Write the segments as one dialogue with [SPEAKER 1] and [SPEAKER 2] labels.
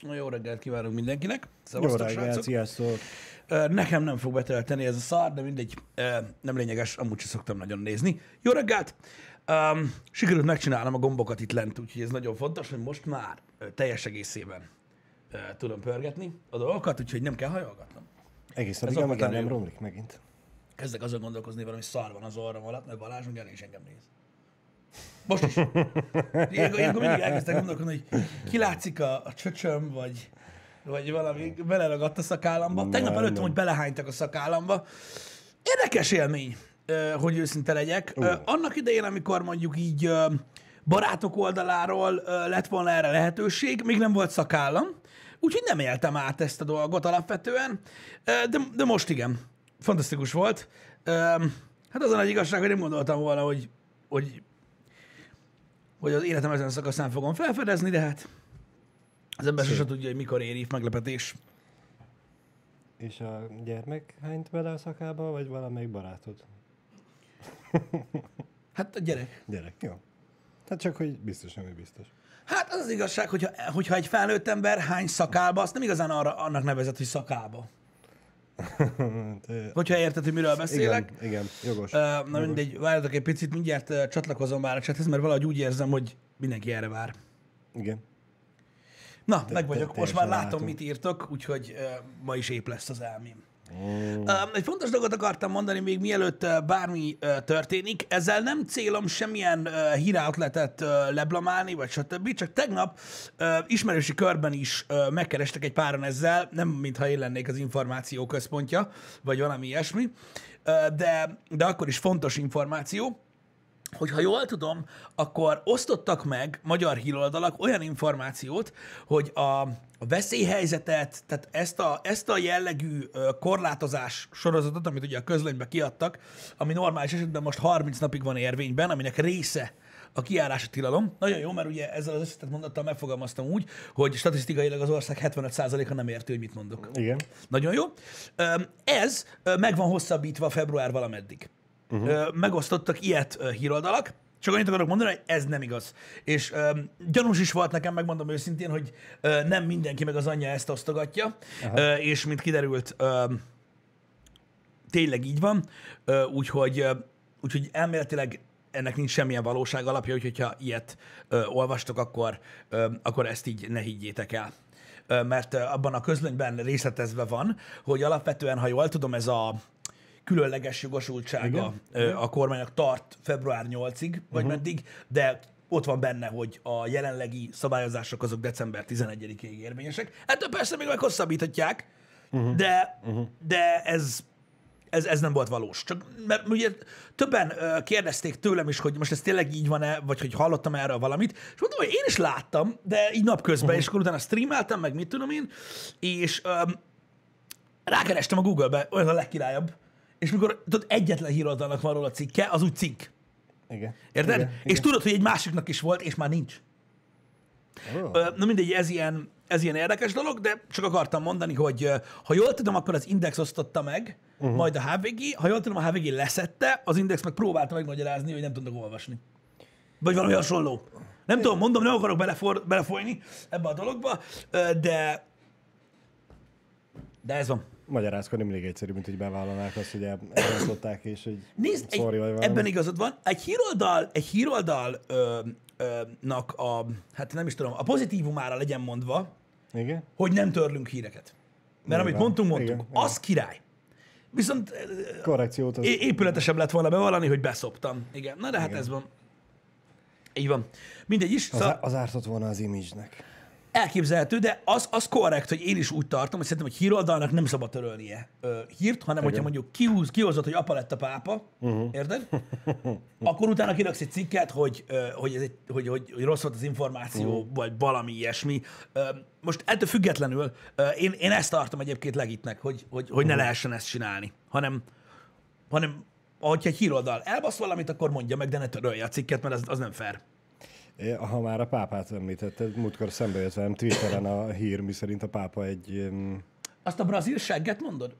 [SPEAKER 1] Jó reggelt kívánunk mindenkinek.
[SPEAKER 2] Jó
[SPEAKER 1] Szevasztok,
[SPEAKER 2] reggelt,
[SPEAKER 1] srácok.
[SPEAKER 2] sziasztok!
[SPEAKER 1] Nekem nem fog betölteni ez a szar, de mindegy, nem lényeges, amúgy sem szoktam nagyon nézni. Jó reggelt! Um, sikerült megcsinálnom a gombokat itt lent, úgyhogy ez nagyon fontos, hogy most már teljes egészében tudom pörgetni a dolgokat, úgyhogy nem kell hajolgatnom.
[SPEAKER 2] Egész el nem
[SPEAKER 1] jó.
[SPEAKER 2] romlik megint.
[SPEAKER 1] Kezdek azon gondolkozni, valami szar van az orrom alatt, mert Balázs ugyan is engem néz. Most is. Ilyenkor, ilyenkor mindig elkezdtek gondolkodni, hogy kilátszik a, a csöcsöm, vagy, vagy valami beleragadt a szakállamba. Tegnap előttem,
[SPEAKER 2] nem.
[SPEAKER 1] hogy belehánytak a szakállamba. Érdekes élmény, hogy őszinte legyek. Ö, Annak idején, amikor mondjuk így barátok oldaláról lett volna erre lehetőség, még nem volt szakállam, úgyhogy nem éltem át ezt a dolgot alapvetően, de, de most igen. Fantasztikus volt. Hát az a nagy igazság, hogy nem gondoltam volna, hogy, hogy, hogy az életem ezen szakaszán fogom felfedezni, de hát az ember sose tudja, hogy mikor éri meglepetés.
[SPEAKER 2] És a gyermek hányt bele a szakába, vagy valamelyik barátod?
[SPEAKER 1] Hát a gyerek.
[SPEAKER 2] Gyerek, jó. Hát csak, hogy biztos, ami biztos.
[SPEAKER 1] Hát az az igazság, hogyha, hogyha egy felnőtt ember hány szakálba, azt nem igazán arra, annak nevezett, hogy szakába. Hogyha érted, hogy miről beszélek.
[SPEAKER 2] igen, igen, jogos.
[SPEAKER 1] Na mindegy, várjatok egy picit, mindjárt ö, csatlakozom már a chathez, mert valahogy úgy érzem, hogy mindenki erre vár.
[SPEAKER 2] Igen.
[SPEAKER 1] Na, meg vagyok. Most már látom,
[SPEAKER 2] látom.
[SPEAKER 1] mit írtok, úgyhogy ö, ma is épp lesz az elmém.
[SPEAKER 2] Mm,
[SPEAKER 1] Egy fontos dolgot akartam mondani, még mielőtt bármi történik. Ezzel nem célom semmilyen híroutletet leblamálni, vagy stb. Csak tegnap ismerősi körben is megkerestek egy páran ezzel, nem mintha én lennék az információ központja, vagy valami ilyesmi, de, de akkor is fontos információ hogy ha jól tudom, akkor osztottak meg magyar híroldalak olyan információt, hogy a, veszélyhelyzetet, tehát ezt a, ezt a jellegű korlátozás sorozatot, amit ugye a közlönybe kiadtak, ami normális esetben most 30 napig van érvényben, aminek része a kiárási tilalom. Nagyon jó, mert ugye ezzel az összetett mondattal megfogalmaztam úgy, hogy statisztikailag az ország 75%-a nem érti, hogy mit mondok.
[SPEAKER 2] igen.
[SPEAKER 1] Nagyon jó. Ez meg van hosszabbítva február valameddig. Uh-huh. Megosztottak ilyet ö, híroldalak, csak annyit akarok mondani, hogy ez nem igaz. És öm, gyanús is volt nekem, megmondom őszintén, hogy ö, nem mindenki meg az anyja ezt osztogatja, ö, és mint kiderült, öm, tényleg így van, Ö, úgyhogy, ö, úgyhogy elméletileg ennek nincs semmilyen valóság alapja, úgyhogy ha ilyet ö, olvastok, akkor, ö, akkor ezt így ne higgyétek el. Ö, mert ö, abban a közlönyben részletezve van, hogy alapvetően, ha jól tudom, ez a különleges jogosultsága
[SPEAKER 2] Igen.
[SPEAKER 1] a kormánynak tart február 8-ig, vagy uh-huh. meddig, de ott van benne, hogy a jelenlegi szabályozások azok december 11-ig érvényesek. Ettől persze még meg hosszabbíthatják, uh-huh. de, uh-huh. de ez, ez, ez nem volt valós. Csak mert ugye többen kérdezték tőlem is, hogy most ez tényleg így van-e, vagy hogy hallottam erről valamit, és mondtam, hogy én is láttam, de így napközben, uh-huh. és akkor utána streameltem, meg mit tudom én, és öm, rákerestem a Google-be, olyan a legkirályabb, és mikor tudod, egyetlen híroldalnak van róla cikke, az úgy cikk.
[SPEAKER 2] Igen.
[SPEAKER 1] Érted?
[SPEAKER 2] Igen,
[SPEAKER 1] És
[SPEAKER 2] igen.
[SPEAKER 1] tudod, hogy egy másiknak is volt, és már nincs. Ö, Na mindegy, ez ilyen, ez ilyen érdekes dolog, de csak akartam mondani, hogy ha jól tudom, akkor az Index osztotta meg, uh-huh. majd a HVG, ha jól tudom, a HVG leszette, az Index meg próbálta megmagyarázni, hogy nem tudnak olvasni. Vagy valami hasonló. Nem tudom, mondom, nem akarok belefor, belefolyni ebbe a dologba, de de ez van.
[SPEAKER 2] Magyarázkodni mindig egyszerű, mint hogy bevállalnák azt, hogy el- elosztották, és hogy
[SPEAKER 1] Nézd, egy,
[SPEAKER 2] sorry, vagy valami.
[SPEAKER 1] ebben igazad van. Egy híroldal, egy híroldal ö, ö, nak a, hát nem is tudom, a pozitívumára legyen mondva,
[SPEAKER 2] Igen?
[SPEAKER 1] hogy nem törlünk híreket. Mert amit mondtunk, mondtunk.
[SPEAKER 2] Igen,
[SPEAKER 1] az király. Viszont
[SPEAKER 2] Korrekciót az...
[SPEAKER 1] épületesebb lett volna bevallani, hogy beszoptam. Igen, na de hát
[SPEAKER 2] Igen.
[SPEAKER 1] ez van. Így van. Mindegy is.
[SPEAKER 2] Az,
[SPEAKER 1] Szóval
[SPEAKER 2] az ártott volna az image-nek.
[SPEAKER 1] Elképzelhető, de az, az korrekt, hogy én is úgy tartom, hogy szerintem, hogy híroldalnak nem szabad törölnie ö, hírt, hanem hogyha mondjuk kihúz, kihozott, hogy apa lett a pápa, uh-huh. érted? Akkor utána kiraksz egy cikket, hogy, ö, hogy, ez egy, hogy, hogy, hogy rossz volt az információ, uh-huh. vagy valami ilyesmi. Ö, Most ettől függetlenül ö, én, én ezt tartom egyébként legitnek, hogy, hogy, hogy ne lehessen ezt csinálni, hanem, hanem hogyha egy híroldal elbasz valamit, akkor mondja meg, de ne törölje a cikket, mert az, az nem fair.
[SPEAKER 2] Ha már a pápát említetted, múltkor szembe jött velem Twitteren a hír, miszerint a pápa egy,
[SPEAKER 1] Azt a brazil segget mondod?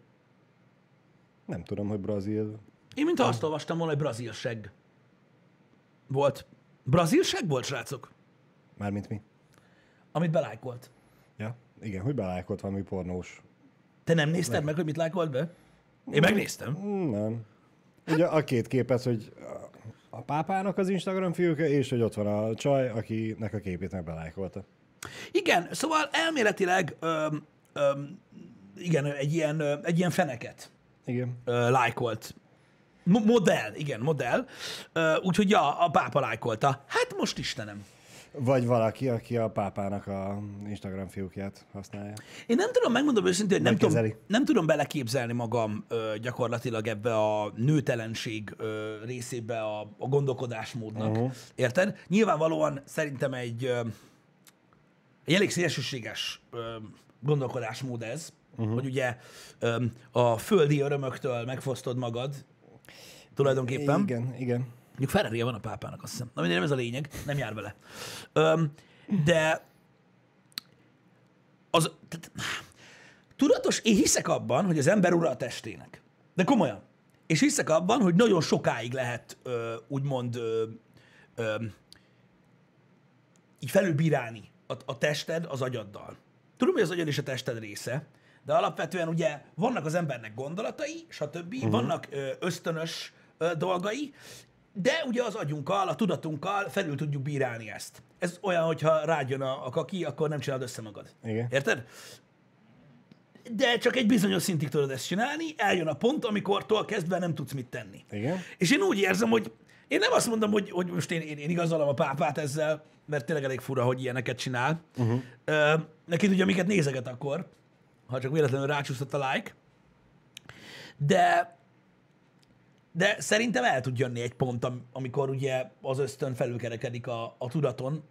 [SPEAKER 2] nem tudom, hogy brazil,
[SPEAKER 1] Én mintha azt olvastam volna, hogy brazil segg. Volt. Brazil segg volt, srácok?
[SPEAKER 2] mármint mi.
[SPEAKER 1] Amit belájkolt.
[SPEAKER 2] Ja? Igen, hogy belájkolt valami pornós.
[SPEAKER 1] Te nem nézted meg, hogy mit lájkolt be? Én megnéztem.
[SPEAKER 2] Nem. Ugye a két képet, hogy a pápának az Instagram fiúke, és hogy ott van a csaj, akinek a képét meg belájkolta.
[SPEAKER 1] Igen, szóval elméletileg öm, öm, igen, egy ilyen, egy ilyen feneket
[SPEAKER 2] Igen.
[SPEAKER 1] ö, lájkolt. Mo- modell, igen, modell. Ö, Úgyhogy ja, a pápa lájkolta. Hát most Istenem.
[SPEAKER 2] Vagy valaki, aki a pápának a Instagram fiúkját használja.
[SPEAKER 1] Én nem tudom, megmondom őszintén, hogy nem tudom, nem tudom beleképzelni magam ö, gyakorlatilag ebbe a nőtelenség ö, részébe a, a gondolkodásmódnak. Uh-huh. Érted? Nyilvánvalóan szerintem egy, ö, egy elég szélsőséges ö, gondolkodásmód ez, uh-huh. hogy ugye ö, a földi örömöktől megfosztod magad, tulajdonképpen.
[SPEAKER 2] Igen, igen.
[SPEAKER 1] Mondjuk ferrari van a pápának, azt hiszem. Na mindegy, nem ez a lényeg, nem jár vele. Öm, de az, tehát, tudatos, én hiszek abban, hogy az ember ura a testének. De komolyan. És hiszek abban, hogy nagyon sokáig lehet ö, úgymond ö, ö, így felülbírálni a, a tested az agyaddal. Tudom, hogy az agyad is a tested része, de alapvetően ugye vannak az embernek gondolatai, stb., uh-huh. vannak ö, ösztönös ö, dolgai, de ugye az agyunkkal, a tudatunkkal felül tudjuk bírálni ezt. Ez olyan, hogyha rájön a, a kaki, akkor nem csinálod össze magad.
[SPEAKER 2] Igen.
[SPEAKER 1] Érted? De csak egy bizonyos szintig tudod ezt csinálni, eljön a pont, amikortól kezdve nem tudsz mit tenni.
[SPEAKER 2] Igen.
[SPEAKER 1] És én úgy érzem, hogy én nem azt mondom, hogy, hogy most én, én, én igazolom a pápát ezzel, mert tényleg elég fura, hogy ilyeneket csinál. Uh-huh. Ö, neki ugye amiket nézeget akkor, ha csak véletlenül rácsúszott a like. De de szerintem el tud jönni egy pont, am- amikor ugye az ösztön felülkerekedik a, a tudaton,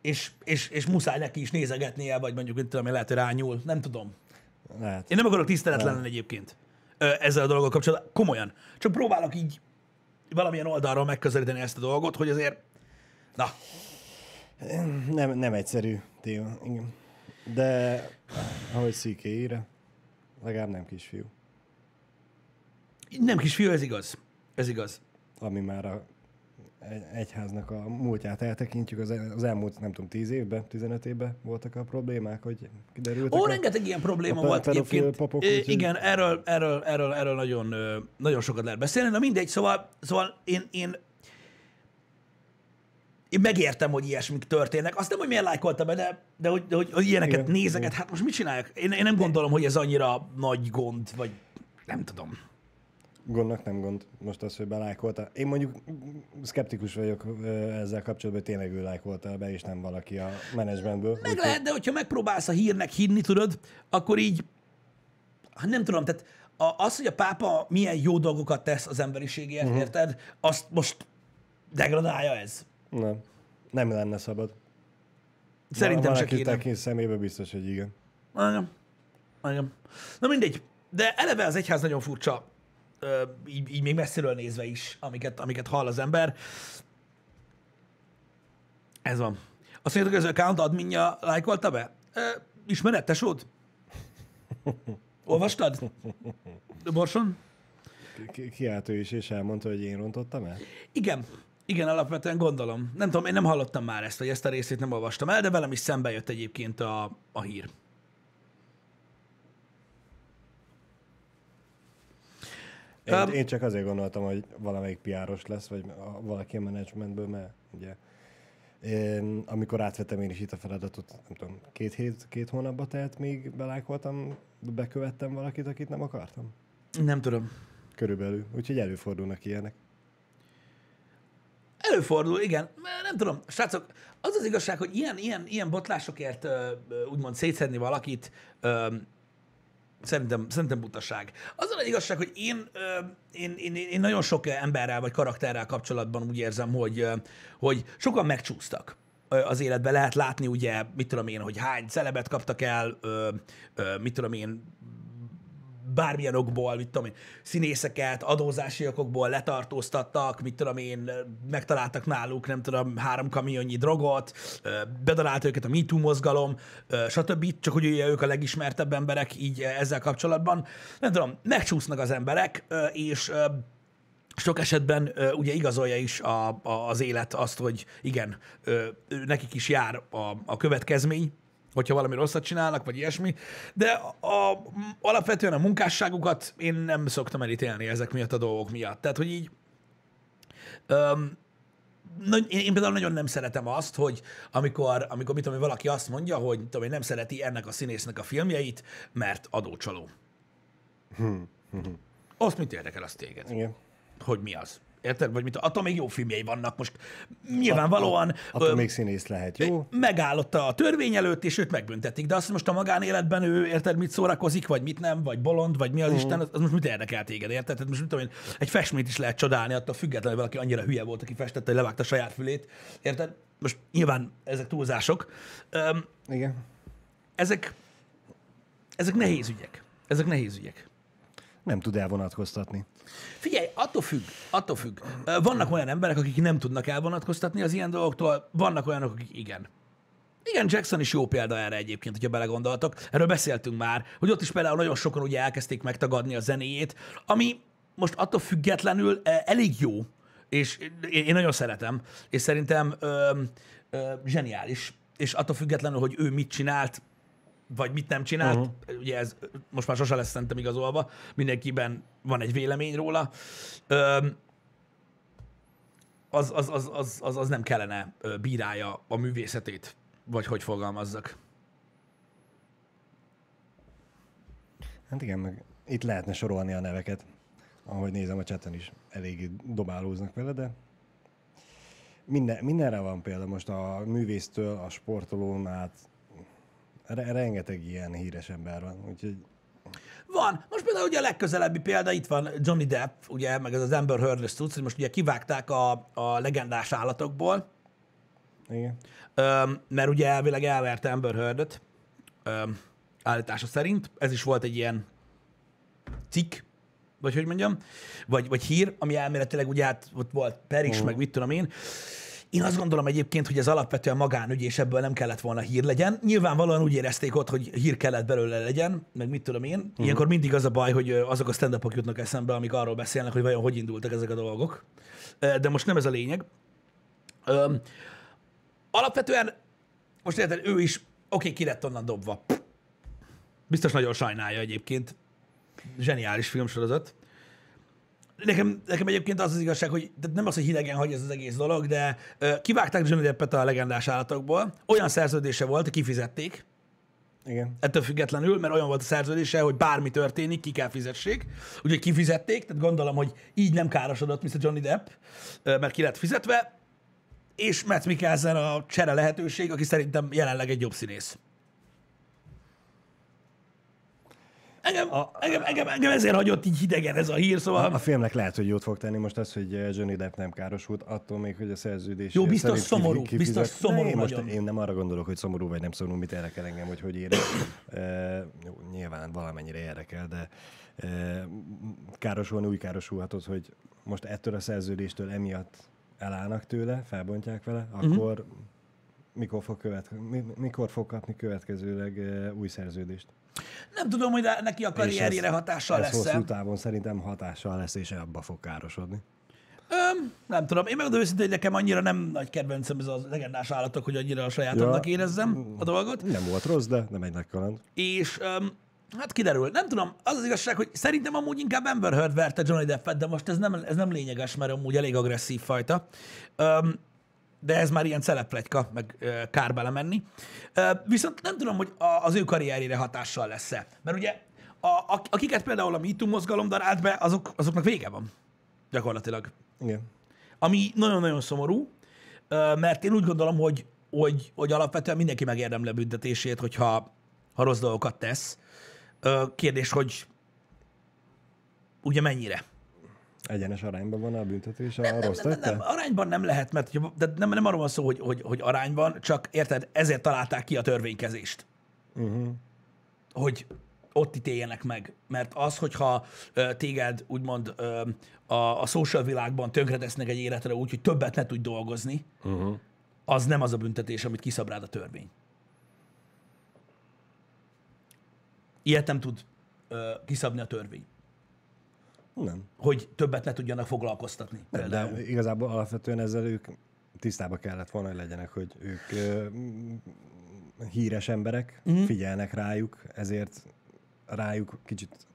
[SPEAKER 1] és, és, és muszáj neki is nézegetnie, vagy mondjuk, mit tudom lehet, hogy rányúl, nem tudom.
[SPEAKER 2] Lehet.
[SPEAKER 1] Én nem akarok tiszteletlen lenni egyébként ezzel a dologgal kapcsolatban. Komolyan. Csak próbálok így valamilyen oldalról megközelíteni ezt a dolgot, hogy azért, na,
[SPEAKER 2] Nem, nem egyszerű téma. Igen. De ahogy Szíké írja, legalább nem kisfiú.
[SPEAKER 1] Nem kisfiú, ez igaz. Ez igaz.
[SPEAKER 2] Ami már a egy- egyháznak a múltját eltekintjük, az, el- az elmúlt, nem tudom, 10 évben, 15 évben voltak a problémák, hogy kiderültek.
[SPEAKER 1] Ó,
[SPEAKER 2] a-
[SPEAKER 1] rengeteg ilyen probléma
[SPEAKER 2] a
[SPEAKER 1] volt egyébként.
[SPEAKER 2] papok, úgyhogy-
[SPEAKER 1] Igen, erről, erről, erről, erről nagyon, nagyon sokat lehet beszélni. Na mindegy, szóval, szóval én, én, én megértem, hogy ilyesmik történnek. Azt nem, hogy miért lájkolta be, de, de hogy, de hogy, hogy ilyeneket
[SPEAKER 2] Igen,
[SPEAKER 1] nézeget, hát most mit csináljak? Én, én nem gondolom, hogy ez annyira nagy gond, vagy nem tudom.
[SPEAKER 2] Gondnak nem gond. Most az, hogy belájkolta. Én mondjuk szkeptikus vagyok ezzel kapcsolatban, hogy tényleg ő lájkolta be, és nem valaki a menedzsmentből.
[SPEAKER 1] Meg lehet, de hogyha megpróbálsz a hírnek hinni, tudod, akkor így, hát nem tudom, tehát az, hogy a pápa milyen jó dolgokat tesz az emberiségért, uh-huh. érted? Azt most degradálja ez.
[SPEAKER 2] Nem. Nem lenne szabad.
[SPEAKER 1] Szerintem se
[SPEAKER 2] Valaki
[SPEAKER 1] kéne.
[SPEAKER 2] tekint szemébe biztos, hogy igen.
[SPEAKER 1] Igen. Igen. Na mindegy. De eleve az egyház nagyon furcsa, így, így még messziről nézve is, amiket, amiket hall az ember. Ez van. Azt mondjátok, hogy az account adminja lájkolta be? Ismered, tesód? Olvastad? Borson?
[SPEAKER 2] Ki- Kiállt ő is, és elmondta, hogy én rontottam el.
[SPEAKER 1] Igen. Igen, alapvetően gondolom. Nem tudom, én nem hallottam már ezt, vagy ezt a részét nem olvastam el, de velem is szembe jött egyébként a, a hír.
[SPEAKER 2] Én,
[SPEAKER 1] Öm.
[SPEAKER 2] én csak azért gondoltam, hogy valamelyik piáros lesz, vagy valaki a menedzsmentből, mert ugye én, amikor átvettem én is itt a feladatot, nem tudom, két hét, két hónapba telt, még belájkoltam, bekövettem valakit, akit nem akartam.
[SPEAKER 1] Nem tudom.
[SPEAKER 2] Körülbelül. Úgyhogy előfordulnak ilyenek.
[SPEAKER 1] Előfordul, igen. Nem tudom, srácok, az az igazság, hogy ilyen, ilyen, ilyen botlásokért úgymond szétszedni valakit, szerintem, szerintem butaság. Az a igazság, hogy én, én, én, én nagyon sok emberrel vagy karakterrel kapcsolatban úgy érzem, hogy, hogy sokan megcsúsztak az életbe. Lehet látni ugye, mit tudom én, hogy hány celebet kaptak el, ö, ö, mit tudom én, bármilyen okból, mit tudom én, színészeket, adózási okokból letartóztattak, mit tudom én, megtaláltak náluk, nem tudom, három kamionnyi drogot, ö, bedarált őket a MeToo mozgalom, stb. Csak hogy ugye ők a legismertebb emberek így ezzel kapcsolatban. Nem tudom, megcsúsznak az emberek, és sok esetben ugye igazolja is a, a, az élet azt, hogy igen, nekik is jár a, a következmény hogyha valami rosszat csinálnak, vagy ilyesmi, de a, alapvetően a munkásságukat én nem szoktam elítélni ezek miatt a dolgok miatt. Tehát, hogy így öm, na, én, én például nagyon nem szeretem azt, hogy amikor, amikor mit tudom, valaki azt mondja, hogy tudom, nem szereti ennek a színésznek a filmjeit, mert adócsaló. Azt mit érdekel az téged?
[SPEAKER 2] Igen.
[SPEAKER 1] Hogy mi az? Érted? Vagy mit, attól még jó filmjei vannak. Most nyilvánvalóan
[SPEAKER 2] Attól
[SPEAKER 1] ö,
[SPEAKER 2] még színész lehet, jó?
[SPEAKER 1] megállott a törvény előtt, és őt megbüntetik. De azt, most a magánéletben ő, érted, mit szórakozik, vagy mit nem, vagy bolond, vagy mi az Isten, az, az most mit érdekel téged, érted? Tehát most mit tudom én, egy festményt is lehet csodálni, attól függetlenül, valaki annyira hülye volt, aki festette, hogy levágta a saját fülét. Érted? Most nyilván ezek túlzások. Öm,
[SPEAKER 2] Igen.
[SPEAKER 1] ezek, ezek nehéz ügyek. Ezek nehéz ügyek.
[SPEAKER 2] Nem tud elvonatkoztatni.
[SPEAKER 1] Figyelj, attól függ, attól függ. Vannak olyan emberek, akik nem tudnak elvonatkoztatni az ilyen dolgoktól, vannak olyanok, akik igen. Igen, Jackson is jó példa erre egyébként, hogyha belegondoltok. Erről beszéltünk már, hogy ott is például nagyon sokan ugye elkezdték megtagadni a zenéjét, ami most attól függetlenül elég jó, és én nagyon szeretem, és szerintem ö, ö, zseniális, és attól függetlenül, hogy ő mit csinált, vagy mit nem csinált, uh-huh. ugye ez most már sose lesz szerintem igazolva, mindenkiben van egy vélemény róla, Öm, az, az, az, az, az, az nem kellene bírálja a művészetét, vagy hogy fogalmazzak.
[SPEAKER 2] Hát igen, meg itt lehetne sorolni a neveket. Ahogy nézem, a cseten is eléggé dobálóznak vele, de minden, mindenre van példa. Most a művésztől, a sportolón át re- rengeteg ilyen híres ember van. Úgyhogy
[SPEAKER 1] Van. Most például ugye a legközelebbi példa, itt van Johnny Depp, ugye, meg ez az Amber heard tudsz, hogy most ugye kivágták a, a legendás állatokból,
[SPEAKER 2] igen.
[SPEAKER 1] Öm, mert ugye elvileg elverte Amber Heard-öt, öm, állítása szerint. Ez is volt egy ilyen cikk, vagy hogy mondjam, vagy, vagy hír, ami elméletileg ugye hát ott volt per is, meg mit tudom én. Én azt gondolom egyébként, hogy ez alapvetően magánügy, és ebből nem kellett volna hír legyen. Nyilvánvalóan úgy érezték ott, hogy hír kellett belőle legyen, meg mit tudom én. Ilyenkor mindig az a baj, hogy azok a stand jutnak eszembe, amik arról beszélnek, hogy vajon hogy indultak ezek a dolgok. De most nem ez a lényeg. Öm, alapvetően, most érted, ő is, oké, ki lett onnan dobva. Biztos nagyon sajnálja egyébként. Zseniális filmsorozat. Nekem, nekem egyébként az az igazság, hogy de nem az, hogy hidegen hagy ez az egész dolog, de ö, kivágták Johnny Deppet a legendás állatokból. Olyan szerződése volt, hogy kifizették,
[SPEAKER 2] Igen.
[SPEAKER 1] ettől függetlenül, mert olyan volt a szerződése, hogy bármi történik, ki kell fizessék. Úgyhogy kifizették, tehát gondolom, hogy így nem károsodott Mr. Johnny Depp, ö, mert ki lett fizetve, és Matt Mikkelsen a csere lehetőség, aki szerintem jelenleg egy jobb színész. Engem,
[SPEAKER 2] A-
[SPEAKER 1] engem, engem, engem ezért hagyott így hidegen ez a hír, szóval...
[SPEAKER 2] A filmnek lehet, hogy jót fog tenni most az, hogy Johnny Depp nem károsult, attól még, hogy a szerződés
[SPEAKER 1] Jó, biztos
[SPEAKER 2] szerint
[SPEAKER 1] szomorú,
[SPEAKER 2] kifizet-
[SPEAKER 1] biztos szomorú
[SPEAKER 2] én, most, én nem arra gondolok, hogy szomorú vagy nem szomorú, mit érdekel engem, hogy hogy érez. E, jó, nyilván valamennyire érdekel, de e, károsulni úgy károsulhatod, hogy most ettől a szerződéstől emiatt elállnak tőle, felbontják vele,
[SPEAKER 1] Mhm.
[SPEAKER 2] akkor mikor fog, követ, mi, mikor fog kapni következőleg e, új szerződést?
[SPEAKER 1] Nem tudom, hogy neki a karrierjére hatással lesz
[SPEAKER 2] hosszú távon szerintem hatással lesz, és abba fog károsodni.
[SPEAKER 1] Öm, nem tudom. Én megmondom őszintén, hogy nekem annyira nem nagy kedvencem ez a legendás állatok, hogy annyira a sajátomnak
[SPEAKER 2] Ja.
[SPEAKER 1] érezzem a dolgot.
[SPEAKER 2] Nem volt rossz, de nem egy kaland.
[SPEAKER 1] És öm, hát kiderül. Nem tudom, az az igazság, hogy szerintem amúgy inkább Amber Heard verte Johnny Deppet, de most ez nem, ez nem lényeges, mert amúgy elég agresszív fajta. Öm, de ez már ilyen celeplegyka, meg ö, kár belemenni. Viszont nem tudom, hogy a, az ő karrierjére hatással lesz-e. Mert ugye, a, akiket például a MeToo mozgalom darált be, azok, azoknak vége van. Gyakorlatilag.
[SPEAKER 2] Igen.
[SPEAKER 1] Ami nagyon-nagyon szomorú, mert én úgy gondolom, hogy, hogy, hogy alapvetően mindenki megérdemli a büntetését, hogyha ha rossz dolgokat tesz. Kérdés, hogy ugye mennyire?
[SPEAKER 2] Egyenes arányban van a büntetés a rossz
[SPEAKER 1] Nem, nem, nem, arányban nem lehet, mert de nem, nem arról van szó, hogy, hogy, hogy arányban, csak érted, ezért találták ki a törvénykezést.
[SPEAKER 2] Uh-huh.
[SPEAKER 1] hogy ott ítéljenek meg. Mert az, hogyha téged úgymond a, a social világban tönkretesznek egy életre úgy, hogy többet ne tudj dolgozni,
[SPEAKER 2] Uh-huh.
[SPEAKER 1] az nem az a büntetés, amit kiszab rád a törvény. Ilyet nem tud kiszabni a törvény.
[SPEAKER 2] Nem.
[SPEAKER 1] Hogy többet ne tudjanak foglalkoztatni.
[SPEAKER 2] nem.
[SPEAKER 1] Például.
[SPEAKER 2] De igazából alapvetően ezzel ők tisztába kellett volna, hogy legyenek, hogy ők ö, híres emberek, uh-huh. figyelnek rájuk, ezért rájuk kicsit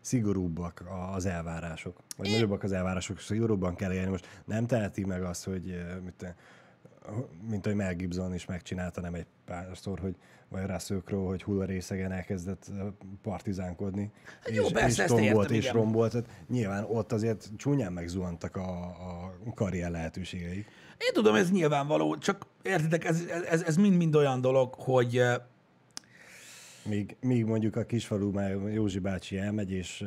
[SPEAKER 2] szigorúbbak az elvárások. Vagy nagyobbak az elvárások, szigorúbban kell élni. Most nem teheti meg azt, hogy mit, mint hogy Mel Gibson is megcsinálta, nem egy párszor, hogy vagy Russell Crowe, hogy hullarészegen elkezdett partizánkodni.
[SPEAKER 1] Hát jó,
[SPEAKER 2] és,
[SPEAKER 1] persze,
[SPEAKER 2] és tombolt,
[SPEAKER 1] értem,
[SPEAKER 2] és
[SPEAKER 1] igen.
[SPEAKER 2] rombolt. Tehát nyilván ott azért csúnyán megzuhantak a, a karrier lehetőségei.
[SPEAKER 1] Én tudom, ez nyilvánvaló, csak értitek, ez, ez, ez mind-mind olyan dolog, hogy
[SPEAKER 2] Míg, míg mondjuk a kisfalu már Józsi bácsi elmegy, és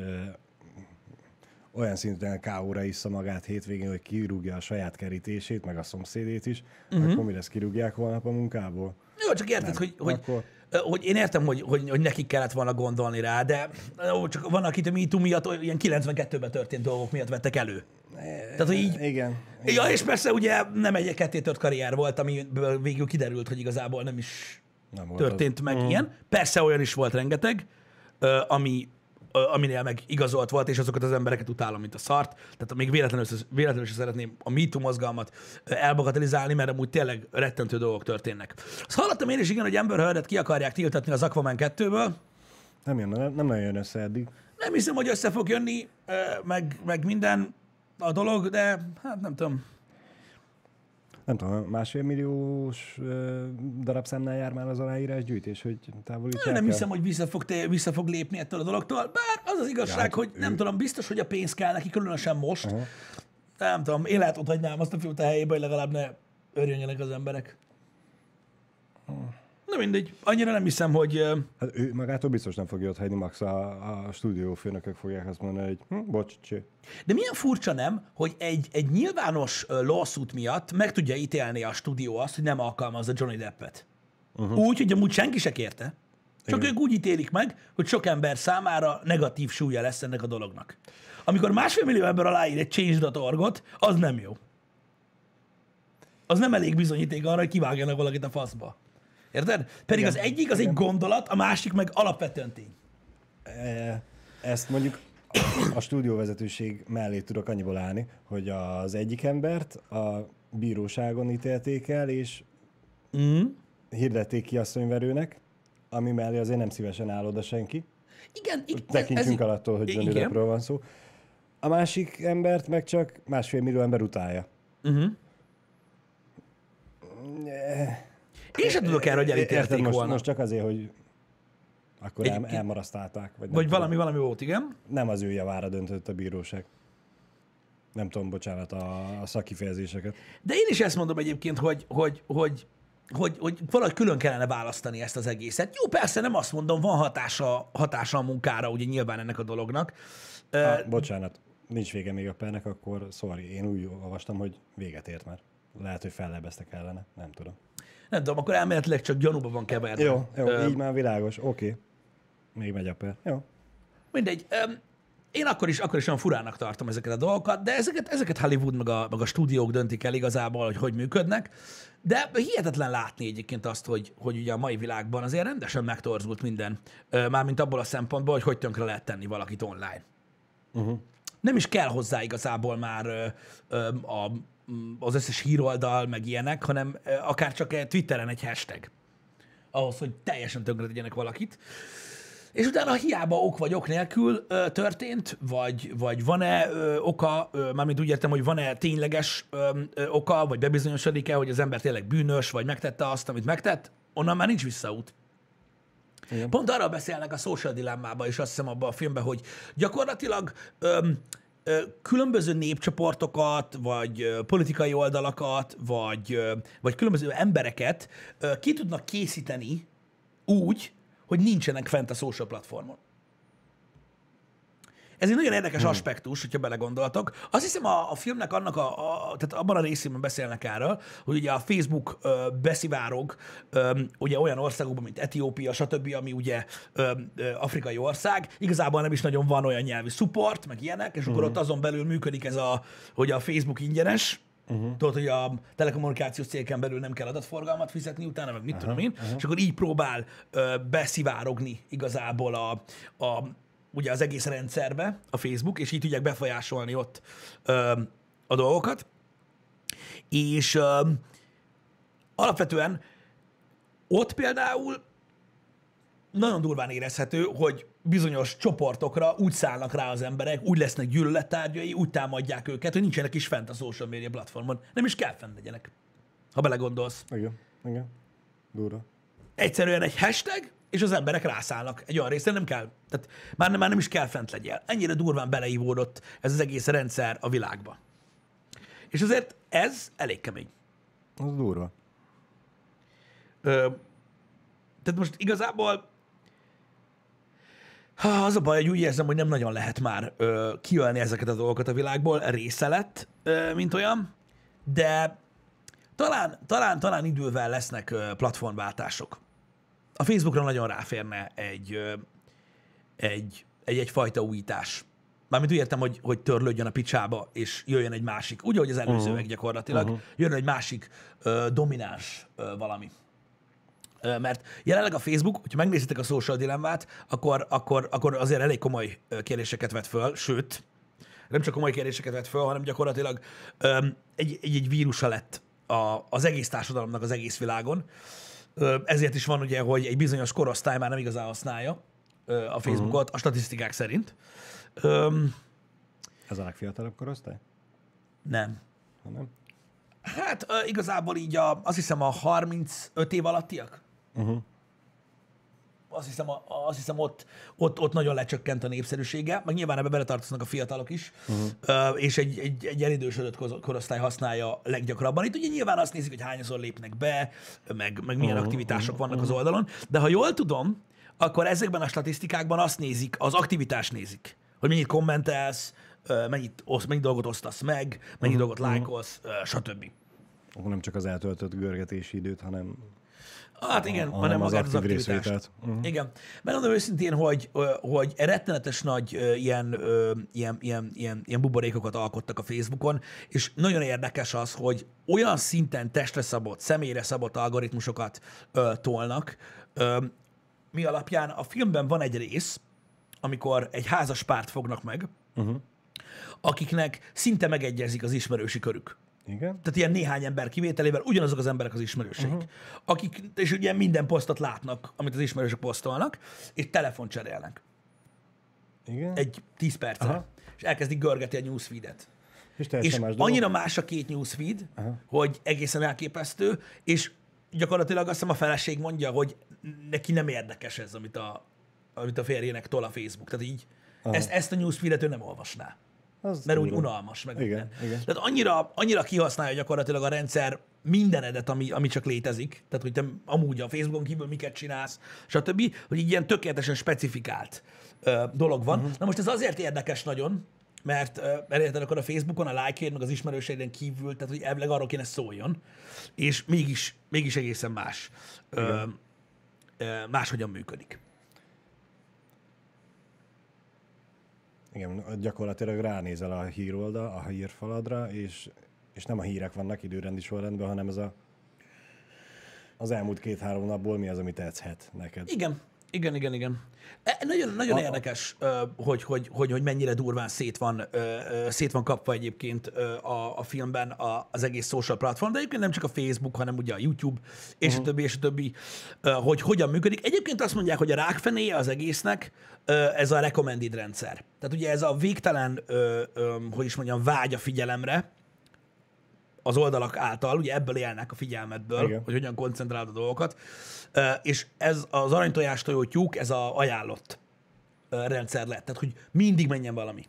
[SPEAKER 2] olyan szinten káóra issza magát hétvégén, hogy kirúgja a saját kerítését, meg a szomszédét is, uh-huh. akkor mi lesz, kirúgják holnap a munkából?
[SPEAKER 1] Jó, csak érted, hogy, hogy,
[SPEAKER 2] Akkor-
[SPEAKER 1] hogy én értem, hogy, hogy, hogy nekik kellett volna gondolni rá, de jó, csak van, akit a MeToo miatt ilyen 92-ben történt dolgok miatt vettek elő. Tehát, hogy így,
[SPEAKER 2] Igen.
[SPEAKER 1] ja, és persze ugye nem egy ketté-tört karrier volt, amiből végül kiderült, hogy igazából nem is
[SPEAKER 2] Nem volt
[SPEAKER 1] történt
[SPEAKER 2] az.
[SPEAKER 1] meg ilyen. Persze olyan is volt rengeteg, ami, aminél meg igazolt volt, és azokat az embereket utálom, mint a szart. Tehát még véletlenül, véletlenül sem szeretném a MeToo mozgalmat elbagatelizálni, mert amúgy tényleg rettentő dolgok történnek. Azt hallottam én is, igen, hogy Amber Heard-et ki akarják tiltatni az Aquaman 2-ből.
[SPEAKER 2] Nem, jön, nem, nem nagyon jön össze eddig.
[SPEAKER 1] Nem hiszem, hogy össze fog jönni, meg, meg minden a dolog, de hát nem tudom.
[SPEAKER 2] Nem tudom, másfél milliós darabszámnál jár már az aláírás gyűjtés, hogy távolítsák
[SPEAKER 1] Nem hiszem, hogy vissza fog, te, vissza fog lépni ettől a dologtól, bár az az igazság,
[SPEAKER 2] hát
[SPEAKER 1] hogy nem
[SPEAKER 2] ő-
[SPEAKER 1] tudom, biztos, hogy a pénz kell neki, különösen most. Uh-huh. Nem tudom, én lehet ott hagynám azt a fiút a helyébe, hogy legalább ne örjönjenek az emberek. Na mindegy, annyira nem hiszem, hogy...
[SPEAKER 2] Hát ő magától biztos nem fogja ott hagyni, max a, a stúdiófőnökök fogják azt mondani, hogy hm, bocs, cső.
[SPEAKER 1] De milyen furcsa nem, hogy egy, egy nyilvános lawsuit miatt meg tudja ítélni a stúdió azt, hogy nem alkalmazza Johnny Deppet. Uh-huh. Úgy, hogy amúgy senki se kérte. Csak
[SPEAKER 2] Igen.
[SPEAKER 1] ők úgy ítélik meg, hogy sok ember számára negatív súlya lesz ennek a dolognak. Amikor másfél millió ember aláír egy change.org-ot, az nem jó. Az nem elég bizonyíték arra, hogy kivágjanak valakit a faszba. Érted? Pedig
[SPEAKER 2] Igen.
[SPEAKER 1] az egyik az egy gondolat, a másik meg alapvetően tény.
[SPEAKER 2] E, Ezt mondjuk a stúdióvezetőség mellé tudok annyiból állni, hogy az egyik embert a bíróságon ítélték el, és
[SPEAKER 1] Mm.
[SPEAKER 2] hirdették ki asszonyverőnek, ami mellé azért nem szívesen áll oda senki.
[SPEAKER 1] Igen, igen.
[SPEAKER 2] Tekintsünk el attól, hogy Johnny
[SPEAKER 1] igen.
[SPEAKER 2] Deppről van szó. A másik embert meg csak másfél millió ember utálja.
[SPEAKER 1] Uh-huh. Én sem tudok erre, hogy elítélték
[SPEAKER 2] most,
[SPEAKER 1] volna.
[SPEAKER 2] most csak azért, hogy akkor el,
[SPEAKER 1] Egyébként-
[SPEAKER 2] elmarasztálták. Vagy,
[SPEAKER 1] Vagy
[SPEAKER 2] tudom.
[SPEAKER 1] valami, valami volt, igen.
[SPEAKER 2] Nem az ő javára döntött a bíróság. Nem tudom, bocsánat a, a szakifejezéseket.
[SPEAKER 1] De én is ezt mondom egyébként, hogy, hogy, hogy, hogy, hogy valahogy külön kellene választani ezt az egészet. Jó, persze nem azt mondom, van hatása, hatása a munkára, ugye nyilván ennek a dolognak. Ö,
[SPEAKER 2] Ah, bocsánat, nincs vége még a pernek, akkor sorry, én úgy olvastam, hogy véget ért már. Lehet, hogy fellebeztek ellene, nem tudom.
[SPEAKER 1] Nem tudom, akkor elméletileg csak gyanúba van keverve.
[SPEAKER 2] Jó, jó,
[SPEAKER 1] Ö,
[SPEAKER 2] így már világos, oké. Még megy a per. Jó.
[SPEAKER 1] Mindegy. Öm, Én akkor is, akkor is olyan furának tartom ezeket a dolgokat, de ezeket, ezeket Hollywood meg a, meg a stúdiók döntik el igazából, hogy hogy működnek. De hihetetlen látni egyébként azt, hogy, hogy ugye a mai világban azért rendesen megtorzult minden, mármint abból a szempontból, hogy hogy tönkre lehet tenni valakit online.
[SPEAKER 2] Uh-huh.
[SPEAKER 1] Nem is kell hozzá igazából már ö, ö, a, az összes híroldal, meg ilyenek, hanem akár csak Twitteren egy hashtag. Ahhoz, hogy teljesen tönkre tegyenek valakit. És utána hiába ok vagy ok nélkül ö, történt, vagy, vagy van-e ö, oka, ö, mármint úgy értem, hogy van-e tényleges ö, ö, oka, vagy bebizonyosodik-e, hogy az ember tényleg bűnös, vagy megtette azt, amit megtett, onnan már nincs visszaút.
[SPEAKER 2] Igen.
[SPEAKER 1] Pont arra beszélnek a social dilemmában, és azt hiszem abban a filmben, hogy gyakorlatilag öm, különböző népcsoportokat, vagy politikai oldalakat, vagy, vagy különböző embereket ki tudnak készíteni úgy, hogy nincsenek fent a social platformon. Ez egy nagyon érdekes hmm. aspektus, hogyha belegondoltok. Azt hiszem a, a filmnek annak a, a, tehát abban a részében beszélnek erről, hogy ugye a Facebook ö, beszivárog ö, ugye olyan országokban, mint Etiópia, stb., ami ugye ö, ö, afrikai ország, igazából nem is nagyon van olyan nyelvi support, meg ilyenek, és akkor ott azon belül működik ez a, hogy a Facebook ingyenes, Uh-huh. Tudod, hogy a telekommunikációs cégeken belül nem kell adatforgalmat fizetni utána, meg mit uh-huh, tudom én, uh-huh. és akkor így próbál ö, beszivárogni igazából a, a, ugye az egész rendszerbe a Facebook, és így tudják befolyásolni ott ö, a dolgokat. És ö, alapvetően ott például nagyon durván érezhető, hogy bizonyos csoportokra úgy szállnak rá az emberek, úgy lesznek gyűlölettárgyai, úgy támadják őket, hogy nincsenek is fent a social media platformon. Nem is kell fent legyenek, ha belegondolsz.
[SPEAKER 2] Igen, igen. Durva.
[SPEAKER 1] Egyszerűen egy hashtag, és az emberek rászállnak egy olyan részre, nem kell. Tehát már, nem- már nem is kell fent legyél. Ennyire durván beleívódott ez az egész rendszer a világba. És azért ez elég kemény.
[SPEAKER 2] Az durva.
[SPEAKER 1] Ö, tehát most igazából ha, az a baj, hogy úgy érzem, hogy nem nagyon lehet már ö, kiölni ezeket a dolgokat a világból, része lett, ö, mint olyan, de talán, talán, talán idővel lesznek ö, platformváltások. A Facebookra nagyon ráférne egy, ö, egy, egy, egyfajta újítás. Mármint úgy értem, hogy, hogy törlődjön a picsába, és jöjjön egy másik, úgy, ahogy az előzőek uh-huh. gyakorlatilag, uh-huh. jön egy másik ö, domináns ö, valami. Ö, Mert jelenleg a Facebook, hogyha megnézitek a social dilemmát, akkor, akkor, akkor azért elég komoly ö, kérdéseket vet föl, sőt, nem csak komoly kérdéseket vet föl, hanem gyakorlatilag öm, egy, egy, egy vírusa lett a, az egész társadalomnak az egész világon. Ö, ezért is van ugye, hogy egy bizonyos korosztály már nem igazán használja a Facebookot, a statisztikák szerint. Öm,
[SPEAKER 2] Ez a legfiatalabb korosztály?
[SPEAKER 1] nem.
[SPEAKER 2] Hanem?
[SPEAKER 1] Hát ö, igazából így a, azt hiszem a 35 év alattiak.
[SPEAKER 2] Uh-huh.
[SPEAKER 1] Azt hiszem, a, azt hiszem ott, ott, ott nagyon lecsökkent a népszerűsége, meg nyilván ebbe beletartoznak a fiatalok is, uh-huh. és egy, egy, egy elidősödött korosztály használja leggyakrabban. Itt ugye nyilván azt nézik, hogy hányszor lépnek be, meg, meg milyen
[SPEAKER 2] Mhm,
[SPEAKER 1] aktivitások vannak az oldalon, de ha jól tudom, akkor ezekben a statisztikákban azt nézik, az aktivitást nézik, hogy mennyit kommentelsz, mennyit, osz, mennyit dolgot osztasz meg, mennyi
[SPEAKER 2] Mhm,
[SPEAKER 1] dolgot lájkolsz, stb.
[SPEAKER 2] Akkor nem csak az eltöltött görgetési időt, hanem
[SPEAKER 1] Hát igen,
[SPEAKER 2] A-
[SPEAKER 1] hanem
[SPEAKER 2] az
[SPEAKER 1] magát az
[SPEAKER 2] aktív
[SPEAKER 1] aktivitást.
[SPEAKER 2] Mhm.
[SPEAKER 1] Igen. Megmondom őszintén, hogy, hogy rettenetes nagy ilyen, ilyen, ilyen, ilyen, ilyen buborékokat alkottak a Facebookon, és nagyon érdekes az, hogy olyan szinten testre szabott, személyre szabott algoritmusokat ö, tolnak, ö, mi alapján a filmben van egy rész, amikor egy házas párt fognak meg,
[SPEAKER 2] uh-huh.
[SPEAKER 1] akiknek szinte megegyezik az ismerősi körük.
[SPEAKER 2] Igen?
[SPEAKER 1] Tehát ilyen néhány ember kivételével ugyanazok az emberek az ismerőség, uh-huh. akik, és ugye minden posztot látnak, amit az ismerősök posztolnak, és telefon cserélnek.
[SPEAKER 2] Igen?
[SPEAKER 1] Egy 10 percre.
[SPEAKER 2] Aha.
[SPEAKER 1] És elkezdik görgeti a newsfeedet.
[SPEAKER 2] és
[SPEAKER 1] És
[SPEAKER 2] más dolog.
[SPEAKER 1] annyira más a két newsfeed,
[SPEAKER 2] Aha.
[SPEAKER 1] hogy egészen elképesztő, és gyakorlatilag azt hiszem a feleség mondja, hogy neki nem érdekes ez, amit a, amit a férjének tol a Facebook. Tehát így ezt, ezt a newsfeedet ő nem olvasná.
[SPEAKER 2] Az
[SPEAKER 1] Mert úgy unalmas, meg
[SPEAKER 2] Igen,
[SPEAKER 1] minden.
[SPEAKER 2] igen.
[SPEAKER 1] Tehát annyira, annyira kihasználja gyakorlatilag a rendszer mindenedet, ami, ami csak létezik, tehát hogy te amúgy a Facebookon kívül miket csinálsz, stb., hogy így ilyen tökéletesen specifikált ö, dolog van. Uh-huh. Na most ez azért érdekes nagyon, mert, ö, mert érted, akkor a Facebookon a like meg az ismerőségeden kívül, tehát hogy elvileg arról kéne szóljon, és mégis, mégis egészen más. Ö, ö, máshogyan működik.
[SPEAKER 2] Igen, gyakorlatilag ránézel a híroldal, a hírfaladra, és, és nem a hírek vannak időrendi sorrendben, hanem ez a az elmúlt két-három napból mi az, ami tetszhet neked.
[SPEAKER 1] Igen, igen, igen, igen. E, nagyon nagyon
[SPEAKER 2] A-
[SPEAKER 1] érdekes, hogy, hogy, hogy, hogy mennyire durván szét van, szét van kapva egyébként a, a filmben az egész social platform, de egyébként nem csak a Facebook, hanem ugye a YouTube, és uh-huh. a többi, és a többi, hogy hogyan működik. Egyébként azt mondják, hogy a rákfenéje az egésznek ez a recommended rendszer. Tehát ugye ez a végtelen, hogy is mondjam, vágy a figyelemre, az oldalak által, ugye ebből élnek a figyelmetből,
[SPEAKER 2] Igen.
[SPEAKER 1] hogy hogyan koncentrálod a dolgokat, és ez az aranytojás tojó tyúk, ez a ajánlott rendszer lett, tehát hogy mindig menjen valami.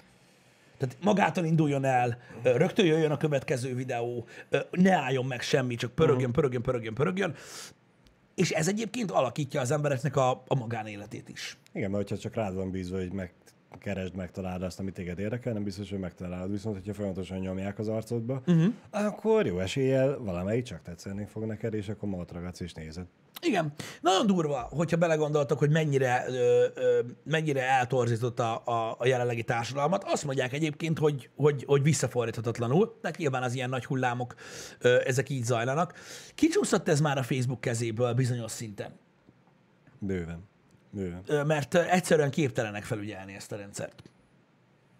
[SPEAKER 1] Tehát magától induljon el, rögtön jöjjön a következő videó, ne álljon meg semmi, csak pörögjön, pörögjön, pörögjön, pörögjön. És ez egyébként alakítja az embereknek a, a magánéletét is.
[SPEAKER 2] Igen, mert hogyha csak rád van bízva, hogy megkeresd, megtaláld azt, amit téged érdekel, nem biztos, hogy megtalálod. Viszont, hogyha folyamatosan nyomják az arcodba, uh-huh. akkor jó eséllyel valamelyik csak tetszeni fog neked, és akkor magat ragadsz és nézed.
[SPEAKER 1] Igen. Nagyon durva, hogyha belegondoltak, hogy mennyire, ö, ö, mennyire eltorzított a, a, jelenlegi társadalmat. Azt mondják egyébként, hogy, hogy, hogy visszafordíthatatlanul, de nyilván az ilyen nagy hullámok, ö, ezek így zajlanak. Kicsúszott ez már a Facebook kezéből bizonyos szinten,
[SPEAKER 2] Bőven.
[SPEAKER 1] Ö, mert egyszerűen képtelenek felügyelni ezt a rendszert.